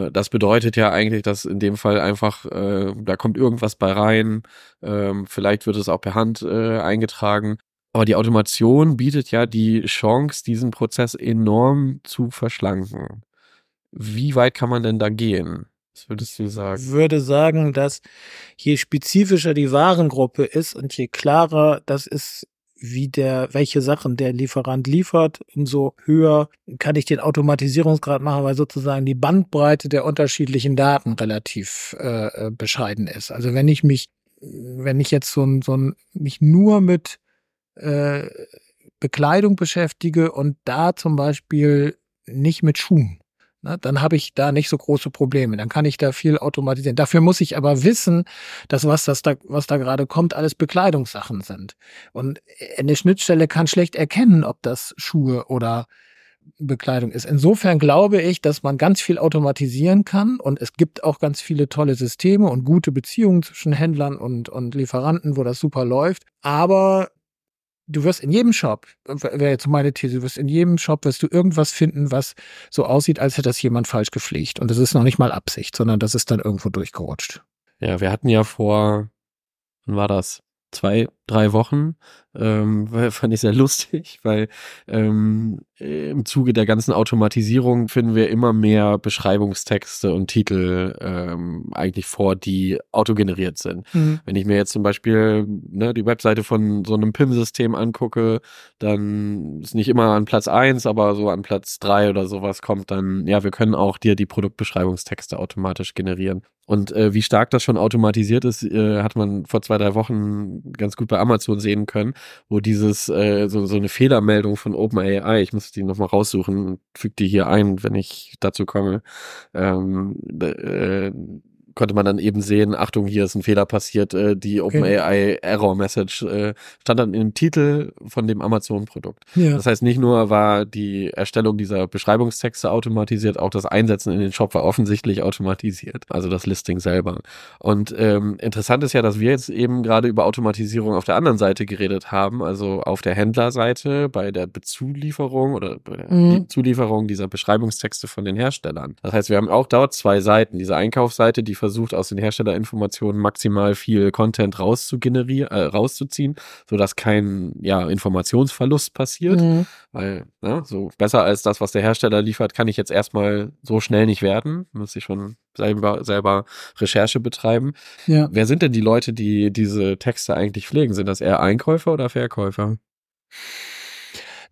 Äh, das bedeutet ja eigentlich, dass in dem Fall einfach, äh, da kommt irgendwas bei rein, ähm, vielleicht wird es auch per Hand äh, eingetragen. Aber die Automation bietet ja die Chance, diesen Prozess enorm zu verschlanken. Wie weit kann man denn da gehen? Was würdest du sagen? würde sagen, dass je spezifischer die Warengruppe ist und je klarer das ist, wie der, welche Sachen der Lieferant liefert, umso höher kann ich den Automatisierungsgrad machen, weil sozusagen die Bandbreite der unterschiedlichen Daten relativ äh, äh, bescheiden ist. Also wenn ich mich, wenn ich jetzt so ein, so ein, mich nur mit äh, Bekleidung beschäftige und da zum Beispiel nicht mit Schuhen, ne, dann habe ich da nicht so große Probleme. Dann kann ich da viel automatisieren. Dafür muss ich aber wissen, dass was das da, was da gerade kommt, alles Bekleidungssachen sind. Und eine Schnittstelle kann schlecht erkennen, ob das Schuhe oder Bekleidung ist. Insofern glaube ich, dass man ganz viel automatisieren kann und es gibt auch ganz viele tolle Systeme und gute Beziehungen zwischen Händlern und, und Lieferanten, wo das super läuft. Aber du wirst in jedem Shop, wäre jetzt meine These, du wirst in jedem Shop wirst du irgendwas finden, was so aussieht, als hätte das jemand falsch gepflegt. Und das ist noch nicht mal Absicht, sondern das ist dann irgendwo durchgerutscht. Ja, wir hatten ja vor, wann war das? Zwei, drei Wochen. Ähm, fand ich sehr lustig, weil ähm, im Zuge der ganzen Automatisierung finden wir immer mehr Beschreibungstexte und Titel ähm, eigentlich vor, die autogeneriert sind. Mhm. Wenn ich mir jetzt zum Beispiel ne, die Webseite von so einem PIM-System angucke, dann ist nicht immer an Platz eins, aber so an Platz drei oder sowas kommt dann, ja, wir können auch dir die Produktbeschreibungstexte automatisch generieren. Und äh, wie stark das schon automatisiert ist, äh, hat man vor zwei, drei Wochen ganz gut bei Amazon sehen können, wo dieses, äh, so, so eine Fehlermeldung von OpenAI, ich muss die nochmal raussuchen, füge die hier ein, wenn ich dazu komme, ähm, äh, konnte man dann eben sehen, Achtung, hier ist ein Fehler passiert, äh, die OpenAI Error Message äh, stand dann im Titel von dem Amazon-Produkt. Ja. Das heißt, nicht nur war die Erstellung dieser Beschreibungstexte automatisiert, auch das Einsetzen in den Shop war offensichtlich automatisiert, also das Listing selber. Und ähm, interessant ist ja, dass wir jetzt eben gerade über Automatisierung auf der anderen Seite geredet haben, also auf der Händlerseite bei der Bezulieferung oder bei der mhm. Zulieferung dieser Beschreibungstexte von den Herstellern. Das heißt, wir haben auch dort zwei Seiten, diese Einkaufsseite, die versucht, aus den Herstellerinformationen maximal viel Content rauszugenerieren, äh, rauszuziehen, sodass kein ja, Informationsverlust passiert. Mhm. Weil, ne, so besser als das, was der Hersteller liefert, kann ich jetzt erstmal so schnell nicht werden. Muss ich schon selber, selber Recherche betreiben. Ja. Wer sind denn die Leute, die diese Texte eigentlich pflegen? Sind das eher Einkäufer oder Verkäufer?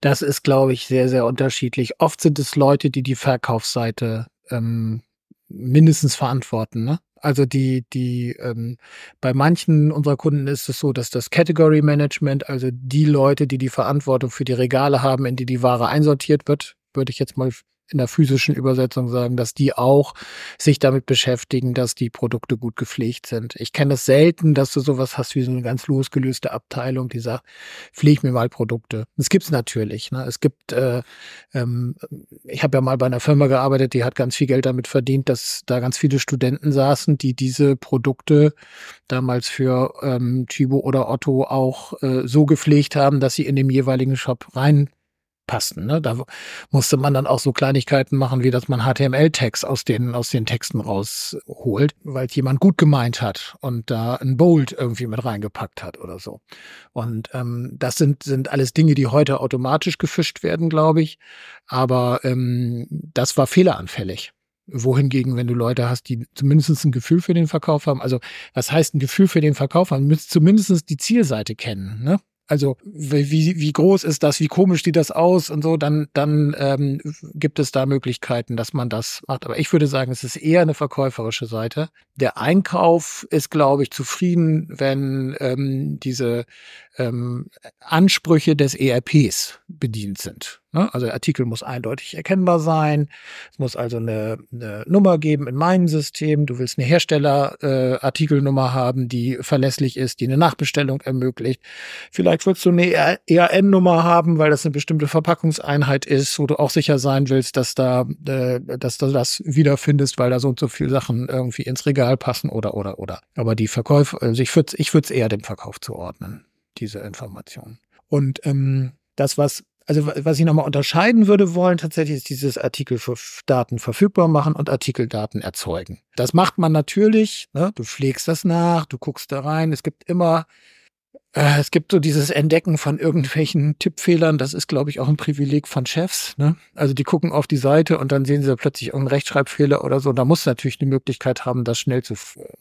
Das ist, glaube ich, sehr, sehr unterschiedlich. Oft sind es Leute, die die Verkaufsseite ähm, mindestens verantworten. Ne? Also die, die, ähm, bei manchen unserer Kunden ist es so, dass das Category Management, also die Leute, die die Verantwortung für die Regale haben, in die die Ware einsortiert wird, würde ich jetzt mal in der physischen Übersetzung sagen, dass die auch sich damit beschäftigen, dass die Produkte gut gepflegt sind. Ich kenne es selten, dass du sowas hast wie so eine ganz losgelöste Abteilung, die sagt, pfleg mir mal Produkte. Das gibt's natürlich. Ne? Es gibt, äh, ähm, ich habe ja mal bei einer Firma gearbeitet, die hat ganz viel Geld damit verdient, dass da ganz viele Studenten saßen, die diese Produkte damals für ähm, Chibo oder Otto auch äh, so gepflegt haben, dass sie in dem jeweiligen Shop rein passten. Ne? Da musste man dann auch so Kleinigkeiten machen, wie dass man HTML-Text aus den, aus den Texten rausholt, weil jemand gut gemeint hat und da ein Bold irgendwie mit reingepackt hat oder so. Und ähm, das sind, sind alles Dinge, die heute automatisch gefischt werden, glaube ich. Aber ähm, das war fehleranfällig wohingegen, wenn du Leute hast, die zumindest ein Gefühl für den Verkauf haben, also was heißt ein Gefühl für den Verkauf haben, müsst zumindest die Zielseite kennen. Ne? Also wie, wie groß ist das, wie komisch sieht das aus und so, dann, dann ähm, gibt es da Möglichkeiten, dass man das macht. Aber ich würde sagen, es ist eher eine verkäuferische Seite. Der Einkauf ist, glaube ich, zufrieden, wenn ähm, diese ähm, Ansprüche des ERPs bedient sind. Ne? Also der Artikel muss eindeutig erkennbar sein. Es muss also eine, eine Nummer geben in meinem System. Du willst eine Hersteller-Artikelnummer äh, haben, die verlässlich ist, die eine Nachbestellung ermöglicht. Vielleicht willst du eine ERN-Nummer haben, weil das eine bestimmte Verpackungseinheit ist, wo du auch sicher sein willst, dass da, äh, dass du das wiederfindest, weil da so und so viele Sachen irgendwie ins Regal passen oder oder oder. Aber die Verkäufe, also ich würde ich würde es eher dem Verkauf zuordnen, diese Information. Und ähm, das, was also was ich nochmal unterscheiden würde wollen, tatsächlich ist dieses Artikeldaten verfügbar machen und Artikeldaten erzeugen. Das macht man natürlich, ne? du pflegst das nach, du guckst da rein. Es gibt immer es gibt so dieses Entdecken von irgendwelchen Tippfehlern, das ist, glaube ich, auch ein Privileg von Chefs. Ne? Also die gucken auf die Seite und dann sehen sie da plötzlich irgendeinen Rechtschreibfehler oder so. Da musst du natürlich eine Möglichkeit haben, das schnell zu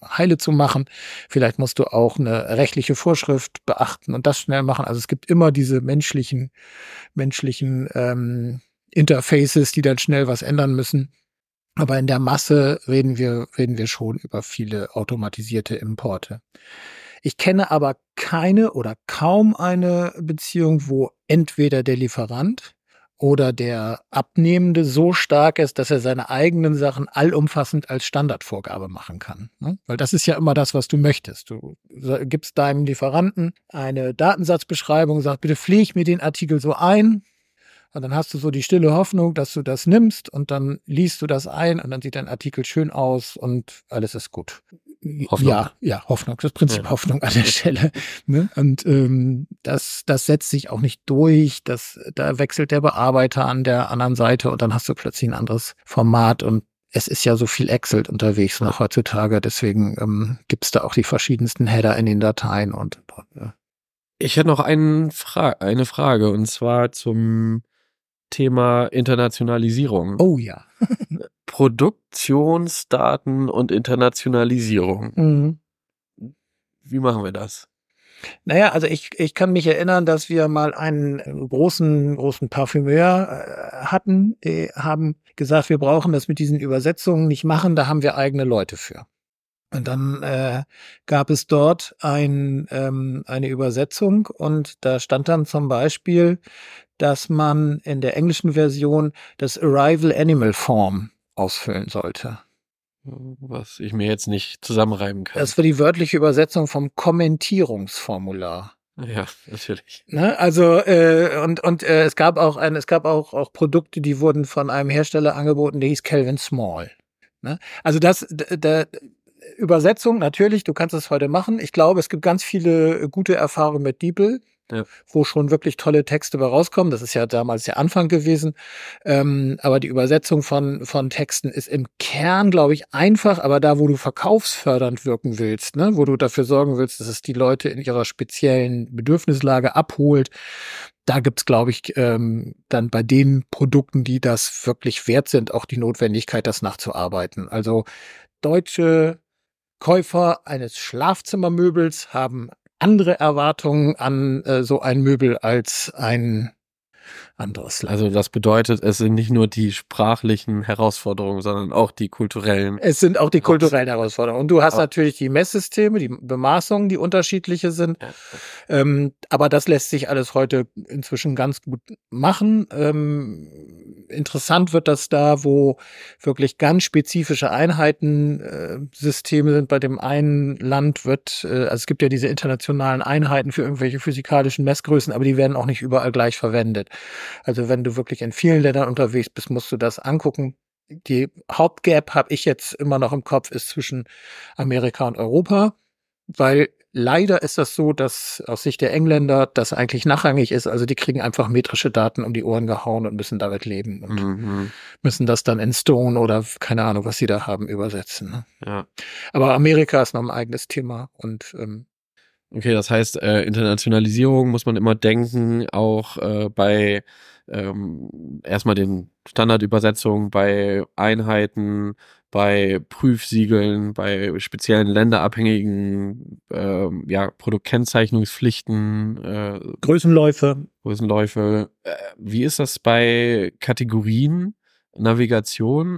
heile zu machen. Vielleicht musst du auch eine rechtliche Vorschrift beachten und das schnell machen. Also es gibt immer diese menschlichen, menschlichen ähm, Interfaces, die dann schnell was ändern müssen. Aber in der Masse reden wir, reden wir schon über viele automatisierte Importe. Ich kenne aber keine oder kaum eine Beziehung, wo entweder der Lieferant oder der Abnehmende so stark ist, dass er seine eigenen Sachen allumfassend als Standardvorgabe machen kann. Ne? Weil das ist ja immer das, was du möchtest. Du gibst deinem Lieferanten eine Datensatzbeschreibung, sagst, bitte pfleg mir den Artikel so ein. Und dann hast du so die stille Hoffnung, dass du das nimmst und dann liest du das ein und dann sieht dein Artikel schön aus und alles ist gut. Hoffnung. Ja, ja, Hoffnung, das Prinzip ja. Hoffnung an der Stelle. Ne? Und ähm, das, das setzt sich auch nicht durch. Das, da wechselt der Bearbeiter an der anderen Seite und dann hast du plötzlich ein anderes Format und es ist ja so viel Excel unterwegs noch heutzutage, deswegen ähm, gibt es da auch die verschiedensten Header in den Dateien und, und äh, Ich hätte noch einen Fra eine Frage und zwar zum Thema Internationalisierung. Oh ja. Produktionsdaten und Internationalisierung. Mhm. Wie machen wir das? Naja, also ich, ich kann mich erinnern, dass wir mal einen großen, großen Parfümeur äh, hatten, äh, haben gesagt, wir brauchen das mit diesen Übersetzungen nicht machen, da haben wir eigene Leute für. Und dann äh, gab es dort ein, ähm, eine Übersetzung und da stand dann zum Beispiel, dass man in der englischen Version das Arrival Animal Form ausfüllen sollte. Was ich mir jetzt nicht zusammenreiben kann. Das war die wörtliche Übersetzung vom Kommentierungsformular. Ja, natürlich. Ne? Also äh, und und äh, es gab auch ein, es gab auch auch Produkte, die wurden von einem Hersteller angeboten, der hieß Calvin Small. Ne? Also das da, Übersetzung natürlich, du kannst es heute machen. Ich glaube, es gibt ganz viele gute Erfahrungen mit DeepL ja. wo schon wirklich tolle Texte bei rauskommen. Das ist ja damals der Anfang gewesen. Ähm, aber die Übersetzung von, von Texten ist im Kern, glaube ich, einfach, aber da, wo du verkaufsfördernd wirken willst, ne, wo du dafür sorgen willst, dass es die Leute in ihrer speziellen Bedürfnislage abholt, da gibt's, glaube ich, ähm, dann bei den Produkten, die das wirklich wert sind, auch die Notwendigkeit, das nachzuarbeiten. Also deutsche Käufer eines Schlafzimmermöbels haben andere Erwartungen an äh, so ein Möbel als ein anderes Land. Also das bedeutet, es sind nicht nur die sprachlichen Herausforderungen, sondern auch die kulturellen. Es sind auch die kulturellen Herausforderungen. Und du hast aber natürlich die Messsysteme, die Bemaßungen, die unterschiedliche sind. Ja. Ähm, aber das lässt sich alles heute inzwischen ganz gut machen. Ähm, interessant wird das da, wo wirklich ganz spezifische Einheiten äh, Systeme sind. Bei dem einen Land wird, äh, also es gibt ja diese internationalen Einheiten für irgendwelche physikalischen Messgrößen, aber die werden auch nicht überall gleich verwendet. Also wenn du wirklich in vielen Ländern unterwegs bist, musst du das angucken. Die Hauptgap habe ich jetzt immer noch im Kopf, ist zwischen Amerika und Europa, weil leider ist das so, dass aus Sicht der Engländer das eigentlich nachrangig ist. Also die kriegen einfach metrische Daten um die Ohren gehauen und müssen damit leben und mhm. müssen das dann in Stone oder keine Ahnung, was sie da haben, übersetzen. Ne? Ja. Aber Amerika ist noch ein eigenes Thema und ähm, Okay, das heißt, äh, Internationalisierung muss man immer denken, auch äh, bei ähm, erstmal den Standardübersetzungen, bei Einheiten, bei Prüfsiegeln, bei speziellen länderabhängigen äh, ja, Produktkennzeichnungspflichten. Äh, Größenläufe. Größenläufe. Äh, wie ist das bei Kategorien, Navigation?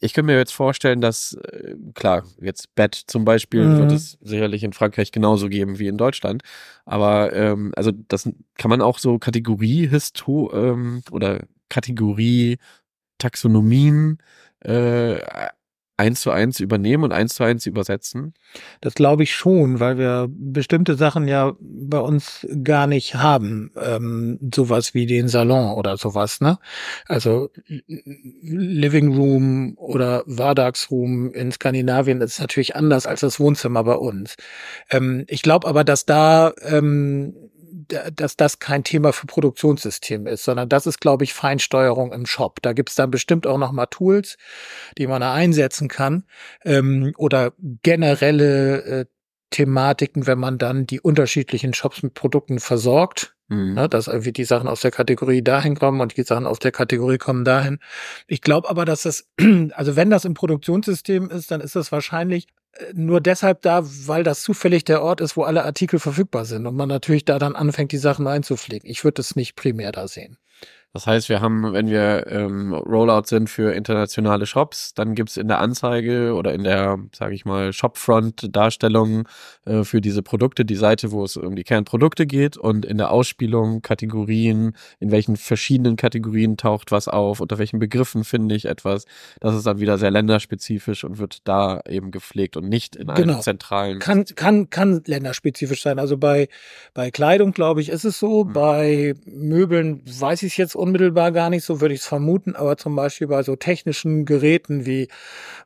Ich könnte mir jetzt vorstellen, dass, äh, klar, jetzt Bett zum Beispiel mhm. wird es sicherlich in Frankreich genauso geben wie in Deutschland. Aber ähm, also das kann man auch so Kategorie Histo ähm, oder Kategorie Taxonomien äh, eins zu eins übernehmen und eins zu eins übersetzen? Das glaube ich schon, weil wir bestimmte Sachen ja bei uns gar nicht haben. Ähm, sowas wie den Salon oder sowas, ne? Also Living Room oder Vardagsroom in Skandinavien ist natürlich anders als das Wohnzimmer bei uns. Ähm, ich glaube aber, dass da ähm, dass das kein Thema für Produktionssystem ist, sondern das ist, glaube ich, Feinsteuerung im Shop. Da gibt's dann bestimmt auch noch mal Tools, die man da einsetzen kann ähm, oder generelle äh, Thematiken, wenn man dann die unterschiedlichen Shops mit Produkten versorgt, mhm. ne, dass irgendwie die Sachen aus der Kategorie dahin kommen und die Sachen aus der Kategorie kommen dahin. Ich glaube aber, dass das, also wenn das im Produktionssystem ist, dann ist das wahrscheinlich nur deshalb da, weil das zufällig der Ort ist, wo alle Artikel verfügbar sind und man natürlich da dann anfängt, die Sachen einzupflegen. Ich würde es nicht primär da sehen. Das heißt, wir haben, wenn wir ähm, Rollout sind für internationale Shops, dann gibt's in der Anzeige oder in der, sage ich mal, Shopfront-Darstellung äh, für diese Produkte die Seite, wo es um die Kernprodukte geht und in der Ausspielung Kategorien, in welchen verschiedenen Kategorien taucht was auf, unter welchen Begriffen finde ich etwas. Das ist dann wieder sehr länderspezifisch und wird da eben gepflegt und nicht in einem genau. zentralen. Kann, kann, kann länderspezifisch sein. Also bei, bei Kleidung, glaube ich, ist es so. Mhm. Bei Möbeln weiß ich es jetzt unmittelbar gar nicht, so würde ich es vermuten, aber zum Beispiel bei so technischen Geräten wie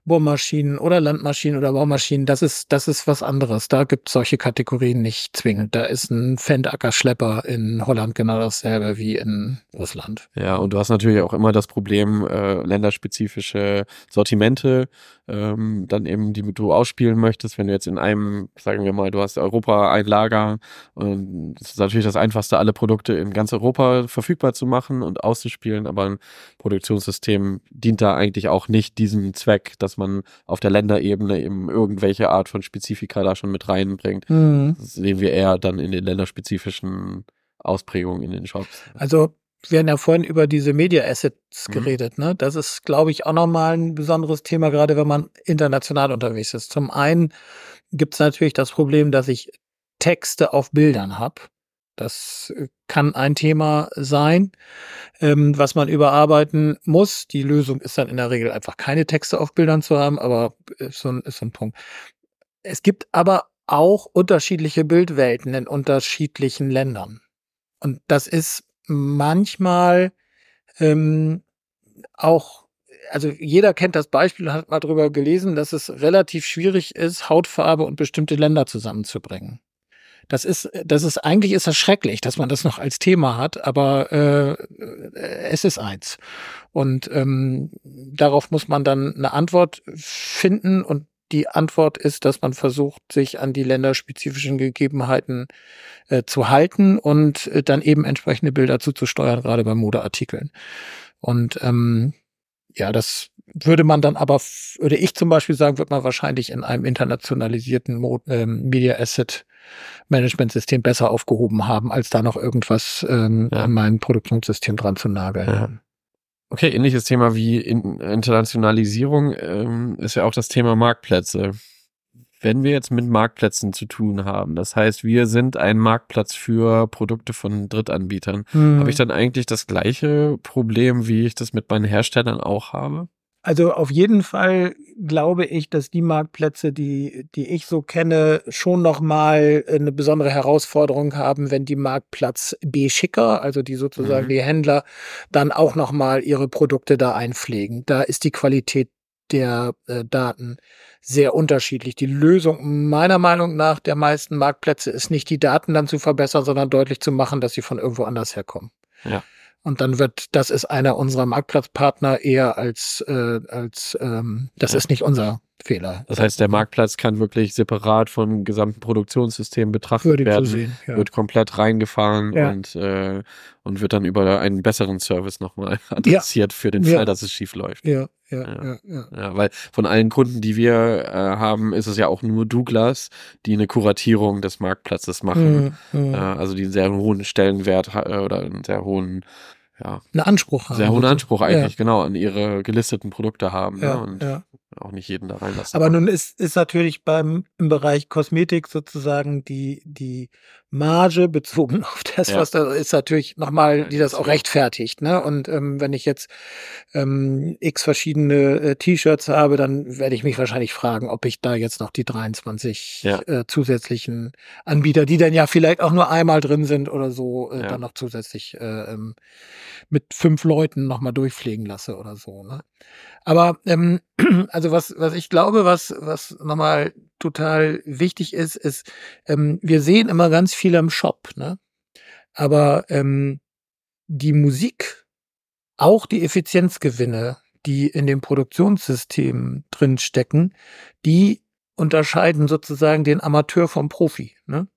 Bohrmaschinen oder Landmaschinen oder Baumaschinen, das ist, das ist was anderes. Da gibt es solche Kategorien nicht zwingend. Da ist ein Fendacker-Schlepper in Holland genau dasselbe wie in Russland. Ja, und du hast natürlich auch immer das Problem, äh, länderspezifische Sortimente ähm, dann eben, die du ausspielen möchtest, wenn du jetzt in einem, sagen wir mal, du hast Europa ein Lager und es ist natürlich das Einfachste, alle Produkte in ganz Europa verfügbar zu machen und auszuspielen, aber ein Produktionssystem dient da eigentlich auch nicht diesem Zweck, dass man auf der Länderebene eben irgendwelche Art von Spezifika da schon mit reinbringt. Mhm. Das sehen wir eher dann in den länderspezifischen Ausprägungen in den Shops. Also wir haben ja vorhin über diese Media Assets mhm. geredet, ne? Das ist, glaube ich, auch nochmal ein besonderes Thema, gerade wenn man international unterwegs ist. Zum einen gibt es natürlich das Problem, dass ich Texte auf Bildern habe. Das äh, kann ein Thema sein, ähm, was man überarbeiten muss. Die Lösung ist dann in der Regel einfach keine Texte auf Bildern zu haben, aber ist so ein, ist so ein Punkt. Es gibt aber auch unterschiedliche Bildwelten in unterschiedlichen Ländern. Und das ist manchmal ähm, auch, also jeder kennt das Beispiel, hat mal drüber gelesen, dass es relativ schwierig ist, Hautfarbe und bestimmte Länder zusammenzubringen. Das ist, das ist eigentlich ist das schrecklich, dass man das noch als Thema hat, aber äh, es ist eins. Und ähm, darauf muss man dann eine Antwort finden und die Antwort ist, dass man versucht, sich an die länderspezifischen Gegebenheiten äh, zu halten und äh, dann eben entsprechende Bilder zuzusteuern, gerade bei Modeartikeln. Und ähm, ja, das würde man dann aber, würde ich zum Beispiel sagen, wird man wahrscheinlich in einem internationalisierten Mo ähm, Media Asset Management System besser aufgehoben haben, als da noch irgendwas ähm, ja. an mein Produktionssystem dran zu nageln. Ja. Okay, ähnliches Thema wie Internationalisierung ähm, ist ja auch das Thema Marktplätze. Wenn wir jetzt mit Marktplätzen zu tun haben, das heißt, wir sind ein Marktplatz für Produkte von Drittanbietern, hm. habe ich dann eigentlich das gleiche Problem, wie ich das mit meinen Herstellern auch habe? Also auf jeden Fall glaube ich, dass die Marktplätze, die, die ich so kenne, schon nochmal eine besondere Herausforderung haben, wenn die Marktplatz-B-Schicker, also die sozusagen mhm. die Händler, dann auch nochmal ihre Produkte da einpflegen. Da ist die Qualität der äh, Daten sehr unterschiedlich. Die Lösung meiner Meinung nach der meisten Marktplätze ist nicht die Daten dann zu verbessern, sondern deutlich zu machen, dass sie von irgendwo anders herkommen. Ja. Und dann wird, das ist einer unserer Marktplatzpartner eher als, äh, als ähm, das ja. ist nicht unser Fehler. Das heißt, der Marktplatz kann wirklich separat vom gesamten Produktionssystem betrachtet Würde werden, sehen, ja. wird komplett reingefahren ja. und, äh, und wird dann über einen besseren Service nochmal adressiert für den Fall, dass es schief läuft. Ja, ja, ja, ja. ja, weil von allen Kunden, die wir äh, haben, ist es ja auch nur Douglas, die eine Kuratierung des Marktplatzes machen. Mhm, mhm. äh, also die einen sehr hohen Stellenwert äh, oder einen sehr hohen ja, einen Anspruch haben. Sehr hohen Anspruch eigentlich, ja. genau, an ihre gelisteten Produkte haben. Ja, ne? Und ja. Auch nicht jeden da reinlassen. Aber nun ist, ist natürlich beim, im Bereich Kosmetik sozusagen die, die Marge bezogen auf das, ja. was da ist, natürlich nochmal, die das auch rechtfertigt. Ne? Und ähm, wenn ich jetzt ähm, x verschiedene äh, T-Shirts habe, dann werde ich mich wahrscheinlich fragen, ob ich da jetzt noch die 23 ja. äh, zusätzlichen Anbieter, die dann ja vielleicht auch nur einmal drin sind oder so, äh, ja. dann noch zusätzlich äh, ähm, mit fünf Leuten nochmal durchpflegen lasse oder so. Ne? Aber ähm, also was, was ich glaube, was, was nochmal total wichtig ist, ist, ähm, wir sehen immer ganz viel am Shop, ne? Aber ähm, die Musik, auch die Effizienzgewinne, die in dem Produktionssystem drin stecken, die unterscheiden sozusagen den Amateur vom Profi. Ne?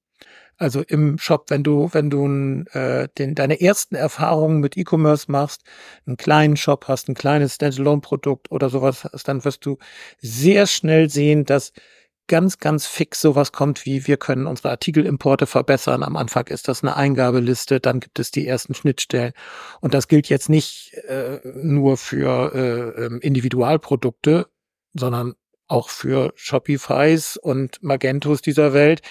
Also im Shop, wenn du, wenn du äh, den, deine ersten Erfahrungen mit E-Commerce machst, einen kleinen Shop hast, ein kleines Standalone-Produkt oder sowas hast, dann wirst du sehr schnell sehen, dass ganz, ganz fix sowas kommt wie, wir können unsere Artikelimporte verbessern. Am Anfang ist das eine Eingabeliste, dann gibt es die ersten Schnittstellen. Und das gilt jetzt nicht äh, nur für äh, ähm, Individualprodukte, sondern auch für Shopifys und Magentos dieser Welt,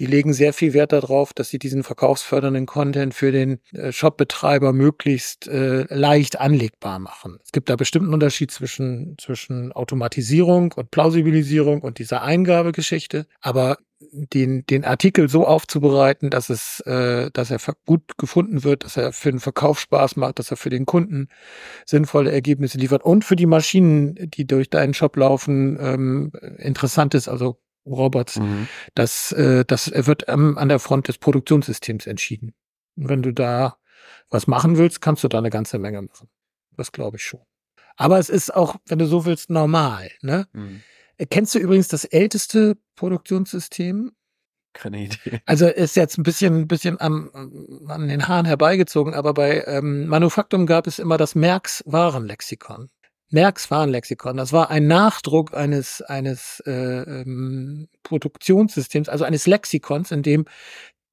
die legen sehr viel Wert darauf, dass sie diesen verkaufsfördernden Content für den äh, Shopbetreiber möglichst äh, leicht anlegbar machen. Es gibt da bestimmten Unterschied zwischen, zwischen Automatisierung und Plausibilisierung und dieser Eingabegeschichte, aber den, den Artikel so aufzubereiten, dass es, äh, dass er gut gefunden wird, dass er für den Verkauf Spaß macht, dass er für den Kunden sinnvolle Ergebnisse liefert und für die Maschinen, die durch deinen Shop laufen, ähm, interessant ist, also Robots, mhm. das, äh, das wird ähm, an der Front des Produktionssystems entschieden. Und wenn du da was machen willst, kannst du da eine ganze Menge machen. Das glaube ich schon. Aber es ist auch, wenn du so willst, normal. Ne? Mhm. Kennst du übrigens das älteste Produktionssystem? Keine Idee. Also ist jetzt ein bisschen, bisschen am, an den Haaren herbeigezogen, aber bei ähm, Manufaktum gab es immer das Merks Warenlexikon. Merks Warenlexikon. Das war ein Nachdruck eines eines äh, ähm, Produktionssystems, also eines Lexikons, in dem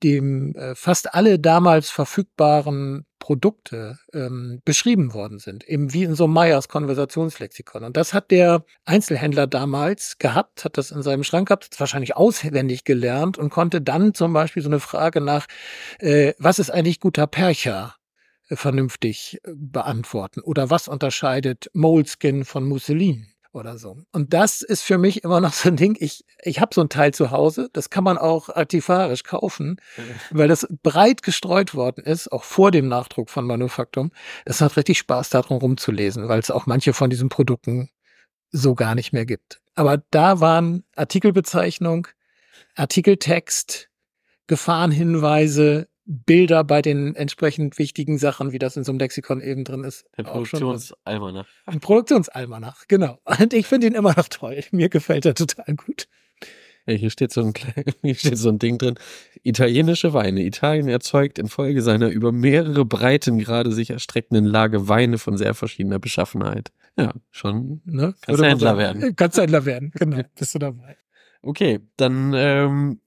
dem äh, fast alle damals verfügbaren Produkte ähm, beschrieben worden sind, eben wie in so Meyers Konversationslexikon. Und das hat der Einzelhändler damals gehabt, hat das in seinem Schrank gehabt, wahrscheinlich auswendig gelernt und konnte dann zum Beispiel so eine Frage nach, äh, was ist eigentlich guter Percher? Äh, vernünftig äh, beantworten. Oder was unterscheidet Moleskin von Musselin? Oder so. Und das ist für mich immer noch so ein Ding. Ich, ich habe so ein Teil zu Hause, das kann man auch artifarisch kaufen, weil das breit gestreut worden ist, auch vor dem Nachdruck von Manufaktum. Das hat richtig Spaß darum rumzulesen, weil es auch manche von diesen Produkten so gar nicht mehr gibt. Aber da waren Artikelbezeichnung, Artikeltext, Gefahrenhinweise, Bilder bei den entsprechend wichtigen Sachen, wie das in so einem Lexikon eben drin ist. Der Produktionsalmanach. Ein Produktionsalmanach, genau. Und ich finde ihn immer noch toll. Mir gefällt er total gut. Hier steht so ein hier steht so ein Ding drin. Italienische Weine. Italien erzeugt infolge seiner über mehrere Breitengrade sich erstreckenden Lage Weine von sehr verschiedener Beschaffenheit. Ja, schon. Ne? Kannst Händler werden. Kannst Händler werden, genau. Bist du dabei. Okay, dann ähm,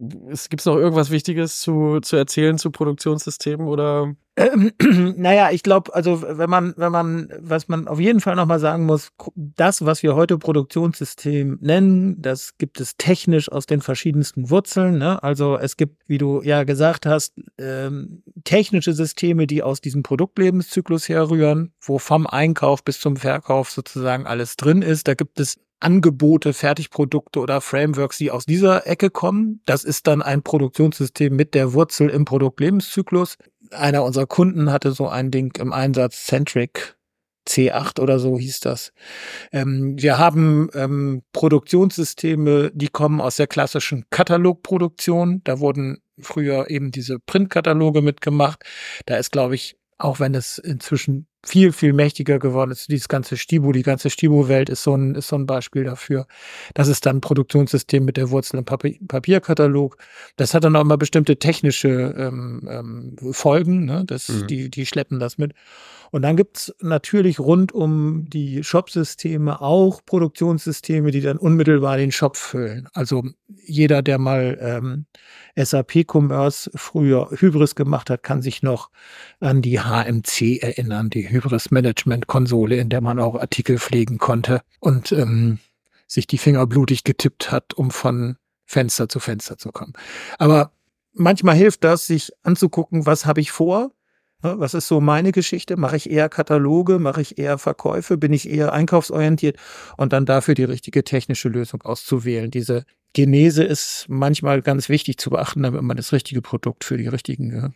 Gibt es noch irgendwas Wichtiges zu, zu erzählen zu Produktionssystemen oder? Ähm, naja, ich glaube, also wenn man, wenn man, was man auf jeden Fall nochmal sagen muss, das, was wir heute Produktionssystem nennen, das gibt es technisch aus den verschiedensten Wurzeln. Ne? Also es gibt, wie du ja gesagt hast, ähm, technische Systeme, die aus diesem Produktlebenszyklus herrühren, wo vom Einkauf bis zum Verkauf sozusagen alles drin ist. Da gibt es Angebote, Fertigprodukte oder Frameworks, die aus dieser Ecke kommen. Das ist dann ein Produktionssystem mit der Wurzel im Produktlebenszyklus. Einer unserer Kunden hatte so ein Ding im Einsatz, Centric C8 oder so hieß das. Ähm, wir haben ähm, Produktionssysteme, die kommen aus der klassischen Katalogproduktion. Da wurden früher eben diese Printkataloge mitgemacht. Da ist, glaube ich, auch wenn es inzwischen viel, viel mächtiger geworden ist. Dieses ganze Stibo, die ganze Stibo-Welt ist so ein, ist so ein Beispiel dafür. Das ist dann ein Produktionssystem mit der Wurzel im Papier Papierkatalog. Das hat dann auch immer bestimmte technische ähm, ähm, Folgen, ne? das, mhm. die, die schleppen das mit. Und dann gibt's natürlich rund um die Shop-Systeme auch Produktionssysteme, die dann unmittelbar den Shop füllen. Also jeder, der mal ähm, SAP-Commerce früher Hybris gemacht hat, kann sich noch an die HMC erinnern, die Hybris-Management-Konsole, in der man auch Artikel pflegen konnte und ähm, sich die Finger blutig getippt hat, um von Fenster zu Fenster zu kommen. Aber manchmal hilft das, sich anzugucken, was habe ich vor, was ist so meine Geschichte? Mache ich eher Kataloge? Mache ich eher Verkäufe? Bin ich eher einkaufsorientiert? Und dann dafür die richtige technische Lösung auszuwählen. Diese Genese ist manchmal ganz wichtig zu beachten, damit man das richtige Produkt für die richtigen,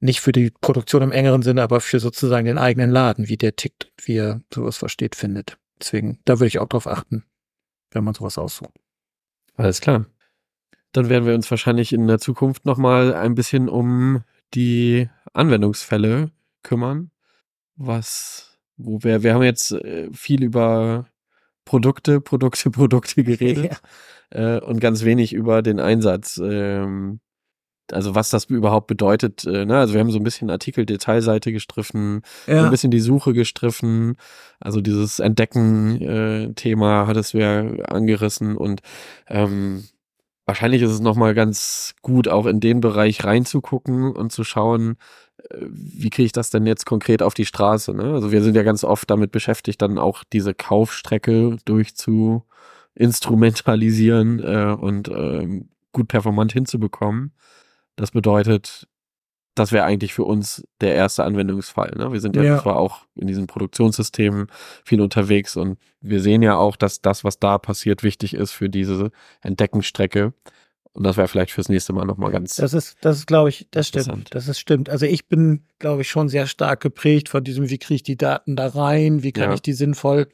nicht für die Produktion im engeren Sinne, aber für sozusagen den eigenen Laden, wie der tickt, wie er sowas versteht, findet. Deswegen, da würde ich auch drauf achten, wenn man sowas aussucht. Alles klar. Dann werden wir uns wahrscheinlich in der Zukunft nochmal ein bisschen um die Anwendungsfälle kümmern. Was, wo wir, wir haben jetzt äh, viel über Produkte, Produkte, Produkte geredet ja. äh, und ganz wenig über den Einsatz. Ähm, also was das überhaupt bedeutet. Äh, ne? Also wir haben so ein bisschen Artikel-Detailseite gestriffen, ja. ein bisschen die Suche gestriffen. Also dieses Entdecken-Thema äh, hat es wir angerissen und ähm, wahrscheinlich ist es nochmal ganz gut, auch in den Bereich reinzugucken und zu schauen, äh, wie kriege ich das denn jetzt konkret auf die Straße? Ne? Also wir sind ja ganz oft damit beschäftigt, dann auch diese Kaufstrecke durchzu instrumentalisieren äh, und äh, gut performant hinzubekommen. Das bedeutet, das wäre eigentlich für uns der erste Anwendungsfall. Ne? Wir sind ja, ja, zwar auch in diesen Produktionssystemen viel unterwegs und wir sehen ja auch, dass das, was da passiert, wichtig ist für diese Entdeckenstrecke. Und das wäre vielleicht fürs nächste Mal nochmal ganz. Das ist, das ist, glaube ich, das stimmt. Das ist stimmt. Also ich bin, glaube ich, schon sehr stark geprägt von diesem, wie kriege ich die Daten da rein, wie kann Ja. ich die sinnvoll,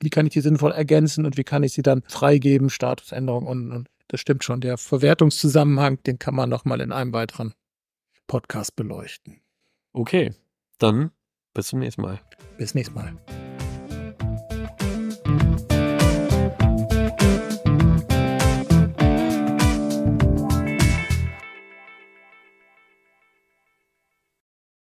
wie kann ich die sinnvoll ergänzen und wie kann ich sie dann freigeben, Statusänderung und, und das stimmt schon. Der Verwertungszusammenhang, den kann man nochmal in einem weiteren Podcast beleuchten. Okay, dann bis zum nächsten Mal. Bis nächstes Mal.